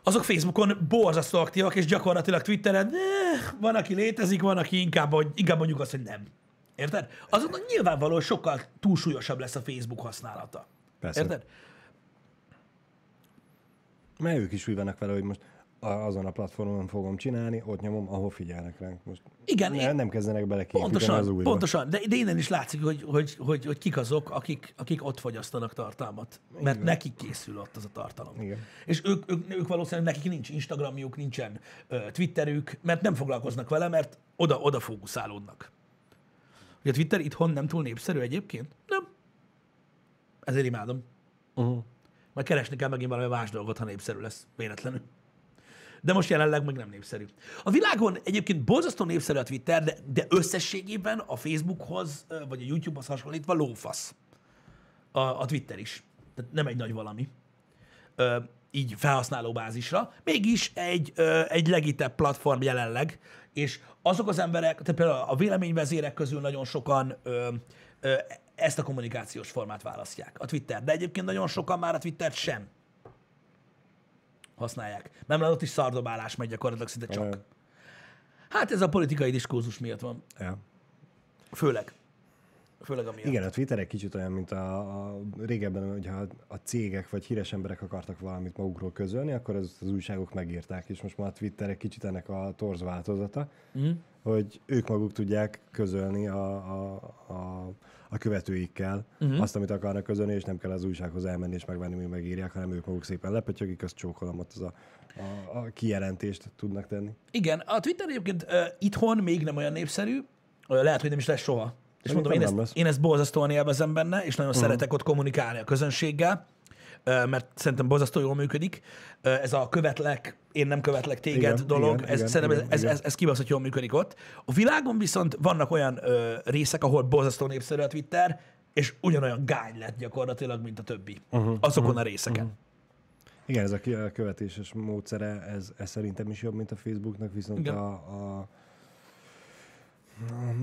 [SPEAKER 1] Azok Facebookon borzasztó aktívak, és gyakorlatilag Twitteren eh, van, aki létezik, van, aki inkább, inkább mondjuk azt, hogy nem. Érted? Azoknak nyilvánvaló, hogy sokkal túlsúlyosabb lesz a Facebook használata.
[SPEAKER 2] Persze.
[SPEAKER 1] Érted?
[SPEAKER 2] Mert ők is úgy vannak vele, hogy most azon a platformon fogom csinálni, ott nyomom, ahol figyelnek ránk. Most
[SPEAKER 1] Igen,
[SPEAKER 2] ne,
[SPEAKER 1] én-
[SPEAKER 2] nem kezdenek bele kiépíteni az
[SPEAKER 1] Pontosan,
[SPEAKER 2] újra.
[SPEAKER 1] pontosan. De, de innen is látszik, hogy, hogy, hogy, hogy kik azok, akik, akik ott fogyasztanak tartalmat. Mert nekik készül ott az a tartalom.
[SPEAKER 2] Igen.
[SPEAKER 1] És ők, ők, ők valószínűleg nekik nincs Instagramjuk, nincsen ö, Twitterük, mert nem foglalkoznak vele, mert oda, oda fókuszálódnak. Hogy a Twitter itthon nem túl népszerű egyébként? Nem. Ezért imádom.
[SPEAKER 2] Uh-huh.
[SPEAKER 1] Majd keresni kell megint valami más dolgot, ha népszerű lesz, véletlenül. De most jelenleg még nem népszerű. A világon egyébként borzasztó népszerű a Twitter, de, de összességében a Facebookhoz, vagy a YouTube-hoz hasonlítva lófasz. A, a Twitter is. Tehát nem egy nagy valami. Ö, így felhasználó bázisra. Mégis egy, ö, egy legitebb platform jelenleg, és azok az emberek, tehát például a véleményvezérek közül nagyon sokan ö, ö, ezt a kommunikációs formát választják, a Twitter. De egyébként nagyon sokan már a Twittert sem használják. Nem ott is szardobálás megy gyakorlatilag szinte csak. Hát ez a politikai diskurzus miatt van.
[SPEAKER 2] Ja.
[SPEAKER 1] Főleg. Főleg amiatt.
[SPEAKER 2] Igen, a Twitter egy kicsit olyan, mint a, a régebben, hogyha a cégek vagy híres emberek akartak valamit magukról közölni, akkor az, az újságok megírták, és most már a Twitter egy kicsit ennek a torz változata,
[SPEAKER 1] Mm.
[SPEAKER 2] hogy ők maguk tudják közölni a, a, a, a követőikkel uh-huh. azt, amit akarnak közölni, és nem kell az újsághoz elmenni és megvenni, míg megírják, hanem ők maguk szépen lepötyögik, azt csókolom, ott az a, a, a kijelentést tudnak tenni.
[SPEAKER 1] Igen, a Twitter egyébként uh, itthon még nem olyan népszerű, lehet, hogy nem is lesz soha. És mondom, én ezt,
[SPEAKER 2] lesz.
[SPEAKER 1] én ezt borzasztóan élvezem benne, és nagyon uh-huh. szeretek ott kommunikálni a közönséggel, mert szerintem borzasztó jól működik. Ez a követlek, én nem követlek téged
[SPEAKER 2] Igen,
[SPEAKER 1] dolog,
[SPEAKER 2] igen,
[SPEAKER 1] ez,
[SPEAKER 2] igen,
[SPEAKER 1] szerintem
[SPEAKER 2] igen,
[SPEAKER 1] ez, ez,
[SPEAKER 2] igen.
[SPEAKER 1] ez, ez kibaszott jól működik ott. A világon viszont vannak olyan ö, részek, ahol borzasztó népszerű a Twitter, és ugyanolyan gány lett gyakorlatilag, mint a többi. Uh-huh, azokon uh-huh, a részeken. Uh-huh.
[SPEAKER 2] Igen, ez a követéses módszere, ez, ez szerintem is jobb, mint a Facebooknak, viszont
[SPEAKER 1] Igen.
[SPEAKER 2] a, a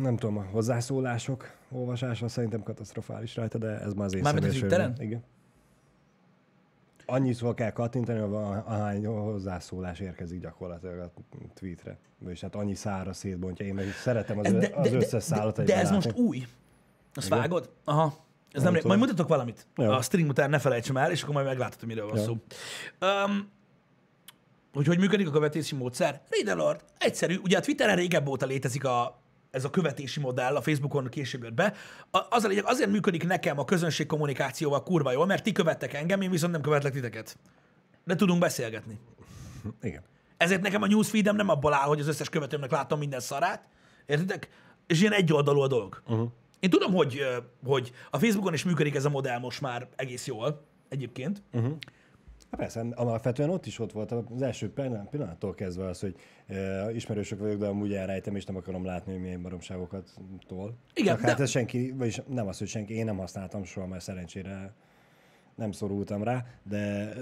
[SPEAKER 2] Nem tudom, a hozzászólások olvasása szerintem katasztrofális rajta, de ez már az én
[SPEAKER 1] Mármint a
[SPEAKER 2] személyes
[SPEAKER 1] Twitteren?
[SPEAKER 2] véleményem. Igen. Annyiszor kell kattintani, ahány hozzászólás érkezik gyakorlatilag a tweetre. És hát annyi szára szétbontja. Én meg szeretem az,
[SPEAKER 1] de,
[SPEAKER 2] az
[SPEAKER 1] de,
[SPEAKER 2] összes
[SPEAKER 1] de,
[SPEAKER 2] szálat
[SPEAKER 1] de, de ez most új. Azt
[SPEAKER 2] Igen.
[SPEAKER 1] vágod? Aha. Ez nem,
[SPEAKER 2] tudom.
[SPEAKER 1] majd mutatok valamit.
[SPEAKER 2] Jó.
[SPEAKER 1] A stream után ne felejtsem el, és akkor majd meglátod, hogy miről van
[SPEAKER 2] Jó.
[SPEAKER 1] szó. Um, hogy hogy működik a követési módszer? Reader Lord, egyszerű. Ugye a Twitteren régebb óta létezik a, ez a követési modell, a Facebookon később jött be. Az a lényeg, azért működik nekem a közönség kommunikációval kurva jól, mert ti követtek engem, én viszont nem követlek titeket. De tudunk beszélgetni.
[SPEAKER 2] Igen.
[SPEAKER 1] Ezért nekem a newsfeedem nem abból áll, hogy az összes követőmnek látom minden szarát. Értitek? És ilyen egyoldalú a dolog. Uh-huh. Én tudom, hogy, hogy a Facebookon is működik ez a modell most már egész jól, egyébként.
[SPEAKER 2] Hát persze, alapvetően ott is ott volt az első pillanat- pillanattól kezdve az, hogy e, ismerősök vagyok, de amúgy elrejtem, és nem akarom látni, hogy milyen baromságokat tol.
[SPEAKER 1] Igen,
[SPEAKER 2] Csak hát
[SPEAKER 1] de-
[SPEAKER 2] ez senki, vagyis nem az, hogy senki, én nem használtam soha, mert szerencsére nem szorultam rá, de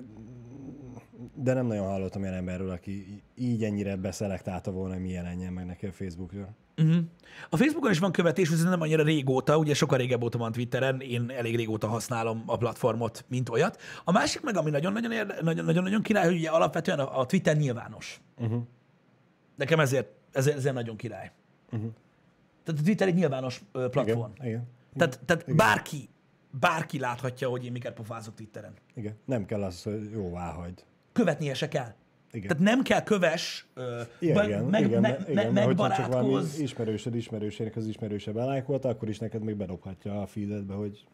[SPEAKER 2] de nem nagyon hallottam olyan emberről, aki így ennyire beszelektálta volna, hogy mi jelenjen meg neki a Facebookra.
[SPEAKER 1] Uh-huh. A Facebookon is van követés, viszont nem annyira régóta, ugye sokkal régebb óta van Twitteren, én elég régóta használom a platformot, mint olyat. A másik meg, ami nagyon-nagyon, érde, nagyon, nagyon-nagyon király, hogy ugye alapvetően a, a Twitter nyilvános.
[SPEAKER 2] Uh-huh.
[SPEAKER 1] Nekem ezért, ezért, ezért nagyon király. Uh-huh. Tehát a Twitter egy nyilvános platform.
[SPEAKER 2] Igen, igen.
[SPEAKER 1] Tehát, tehát bárki, bárki láthatja, hogy én miket pofázok Twitteren.
[SPEAKER 2] igen. Nem kell az, hogy jóvá hagyd.
[SPEAKER 1] Követnie se kell.
[SPEAKER 2] Igen.
[SPEAKER 1] Tehát nem kell köves,
[SPEAKER 2] Igen,
[SPEAKER 1] be-
[SPEAKER 2] igen,
[SPEAKER 1] meg,
[SPEAKER 2] igen,
[SPEAKER 1] meg, meg,
[SPEAKER 2] igen, csak valami ismerősöd ismerősének az ismerőse belájkolta, akkor is neked még bedobhatja a feededbe, hogy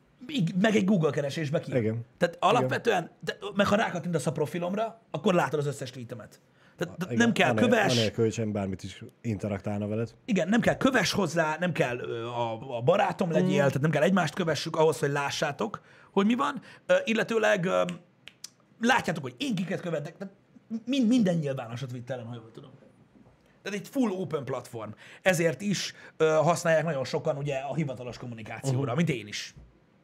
[SPEAKER 1] meg egy Google keresésbe ki.
[SPEAKER 2] Igen.
[SPEAKER 1] Tehát alapvetően, de, meg ha rákattintasz a profilomra, akkor látod az összes tweetemet. Tehát,
[SPEAKER 2] igen,
[SPEAKER 1] nem kell
[SPEAKER 2] anél-
[SPEAKER 1] köves,
[SPEAKER 2] Anélkül, hogy sem bármit is interaktálna veled.
[SPEAKER 1] igen, nem kell köves hozzá, nem kell a, a barátom legyél,
[SPEAKER 2] Mm.
[SPEAKER 1] tehát nem kell egymást kövessük ahhoz, hogy lássátok, hogy mi van. Illetőleg látjátok, hogy én kiket követek, tehát mind, minden nyilvános a Twitteren, ha jól tudom. Tehát egy full open platform. Ezért is ö, használják nagyon sokan ugye a hivatalos kommunikációra, uh-huh. mint én is.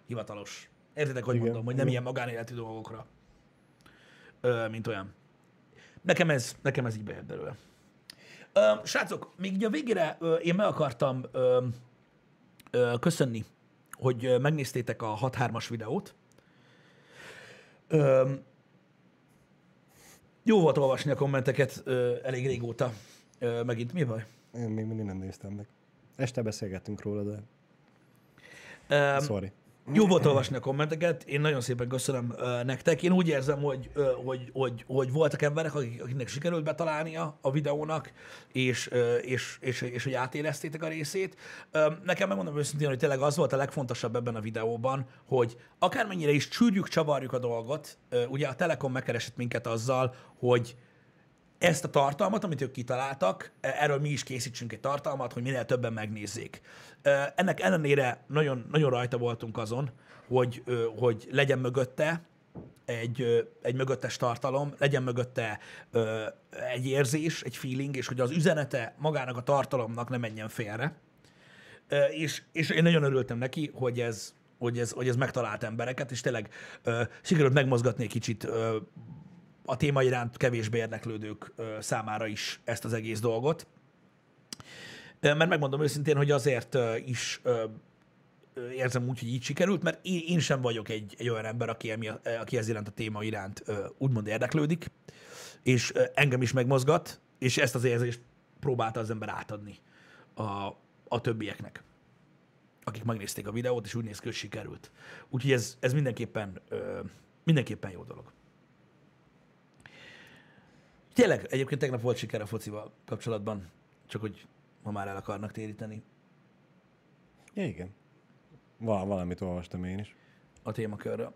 [SPEAKER 1] Hivatalos. Értitek, hogy
[SPEAKER 2] Igen,
[SPEAKER 1] mondom, hogy nem
[SPEAKER 2] igen.
[SPEAKER 1] ilyen magánéleti dolgokra, ö, mint olyan. Nekem ez, nekem ez így bejött belőle. Ö, srácok, még így a végére ö, én meg akartam ö, ö, köszönni, hogy megnéztétek a 6-3-as videót. Ö, jó volt olvasni a kommenteket ö, elég régóta. Ö, megint mi baj?
[SPEAKER 2] Én még mindig nem néztem meg. Este beszélgettünk róla, de
[SPEAKER 1] Ö,
[SPEAKER 2] sorry.
[SPEAKER 1] Jó volt olvasni a kommenteket, én nagyon szépen köszönöm uh, nektek. Én úgy érzem, hogy, uh, hogy, hogy, hogy voltak emberek, akik, akiknek sikerült betalálnia a videónak, és, uh, és, és, és, hogy átéreztétek a részét. Uh, nekem megmondom őszintén, hogy tényleg az volt a legfontosabb ebben a videóban, hogy akármennyire is csűrjük, csavarjuk a dolgot, uh, ugye a Telekom megkeresett minket azzal, hogy ezt a tartalmat, amit ők kitaláltak, erről mi is készítsünk egy tartalmat, hogy minél többen megnézzék. Ö, Ennek ellenére nagyon, nagyon rajta voltunk azon, hogy, hogy legyen mögötte egy, egy mögöttes tartalom, legyen mögötte egy érzés, egy feeling, és hogy az üzenete magának a tartalomnak ne menjen félre. Ö, és, és én nagyon örültem neki, hogy ez, hogy ez, hogy ez megtalált embereket, és tényleg ö, sikerült megmozgatni egy kicsit a téma iránt kevésbé érdeklődők számára is ezt az egész dolgot. Mert megmondom őszintén, hogy azért is érzem úgy, hogy így sikerült, mert én, sem vagyok egy, egy olyan ember, aki, emi, aki ez iránt a téma iránt úgymond érdeklődik, és engem is megmozgat, és ezt az érzést próbálta az ember átadni a, a többieknek, akik megnézték a videót, és úgy néz ki, hogy sikerült. Úgyhogy ez, ez mindenképpen, mindenképpen jó dolog. Tényleg, egyébként tegnap volt siker a focival kapcsolatban, csak hogy ma már el akarnak téríteni
[SPEAKER 2] Ja, igen. Val- valamit olvastam én is.
[SPEAKER 1] a témakörről.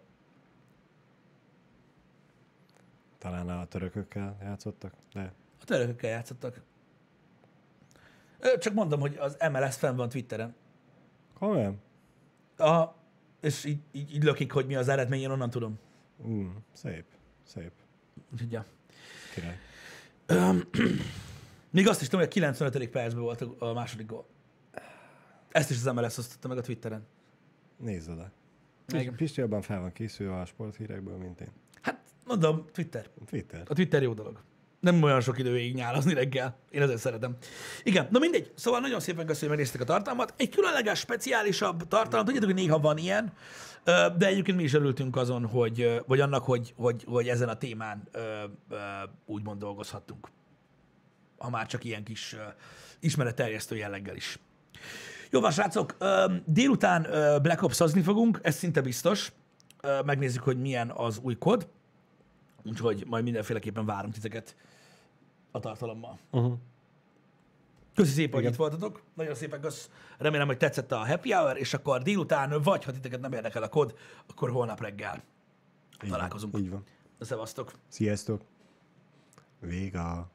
[SPEAKER 2] Talán a törökökkel játszottak, de
[SPEAKER 1] A törökökkel játszottak. Csak mondom, hogy az MLS fenn van Twitteren.
[SPEAKER 2] komolyan?
[SPEAKER 1] Aha, és így, így, így lökik, hogy mi az eredmény, én onnan tudom.
[SPEAKER 2] Mm, szép, szép.
[SPEAKER 1] Úgyhogy, ja.
[SPEAKER 2] Király.
[SPEAKER 1] Még azt is tudom, hogy a 95. percben volt a- második gól. Ezt is az MLS osztotta meg a Twitteren.
[SPEAKER 2] Nézd oda.
[SPEAKER 1] Igen.
[SPEAKER 2] Pisti jobban fel van készülve a sporthírekből, mint én.
[SPEAKER 1] Hát, mondom, Twitter.
[SPEAKER 2] Twitter.
[SPEAKER 1] A Twitter jó dolog. Nem olyan sok idő végig nyálazni reggel. Én ezért szeretem. Igen, na mindegy. Szóval nagyon szépen köszönöm, hogy megnézték a tartalmat. Egy különleges, speciálisabb tartalom. Tudjátok, hogy néha van ilyen, de egyébként mi is örültünk azon, hogy, vagy annak, hogy, hogy, hogy ezen a témán úgymond dolgozhattunk. Ha már csak ilyen kis ismeretterjesztő jelleggel is. Jó van, srácok, délután Black ops fogunk, ez szinte biztos. Megnézzük, hogy milyen az új kód. Úgyhogy majd mindenféleképpen várunk titeket a tartalommal.
[SPEAKER 2] Uh-huh.
[SPEAKER 1] Köszi szépen, hogy itt voltatok. Nagyon szépen kösz. Remélem, hogy tetszett a happy hour, és akkor délután, vagy ha titeket nem érdekel a kód, akkor holnap reggel találkozunk.
[SPEAKER 2] Így van.
[SPEAKER 1] Szevasztok!
[SPEAKER 2] Sziasztok. Véga.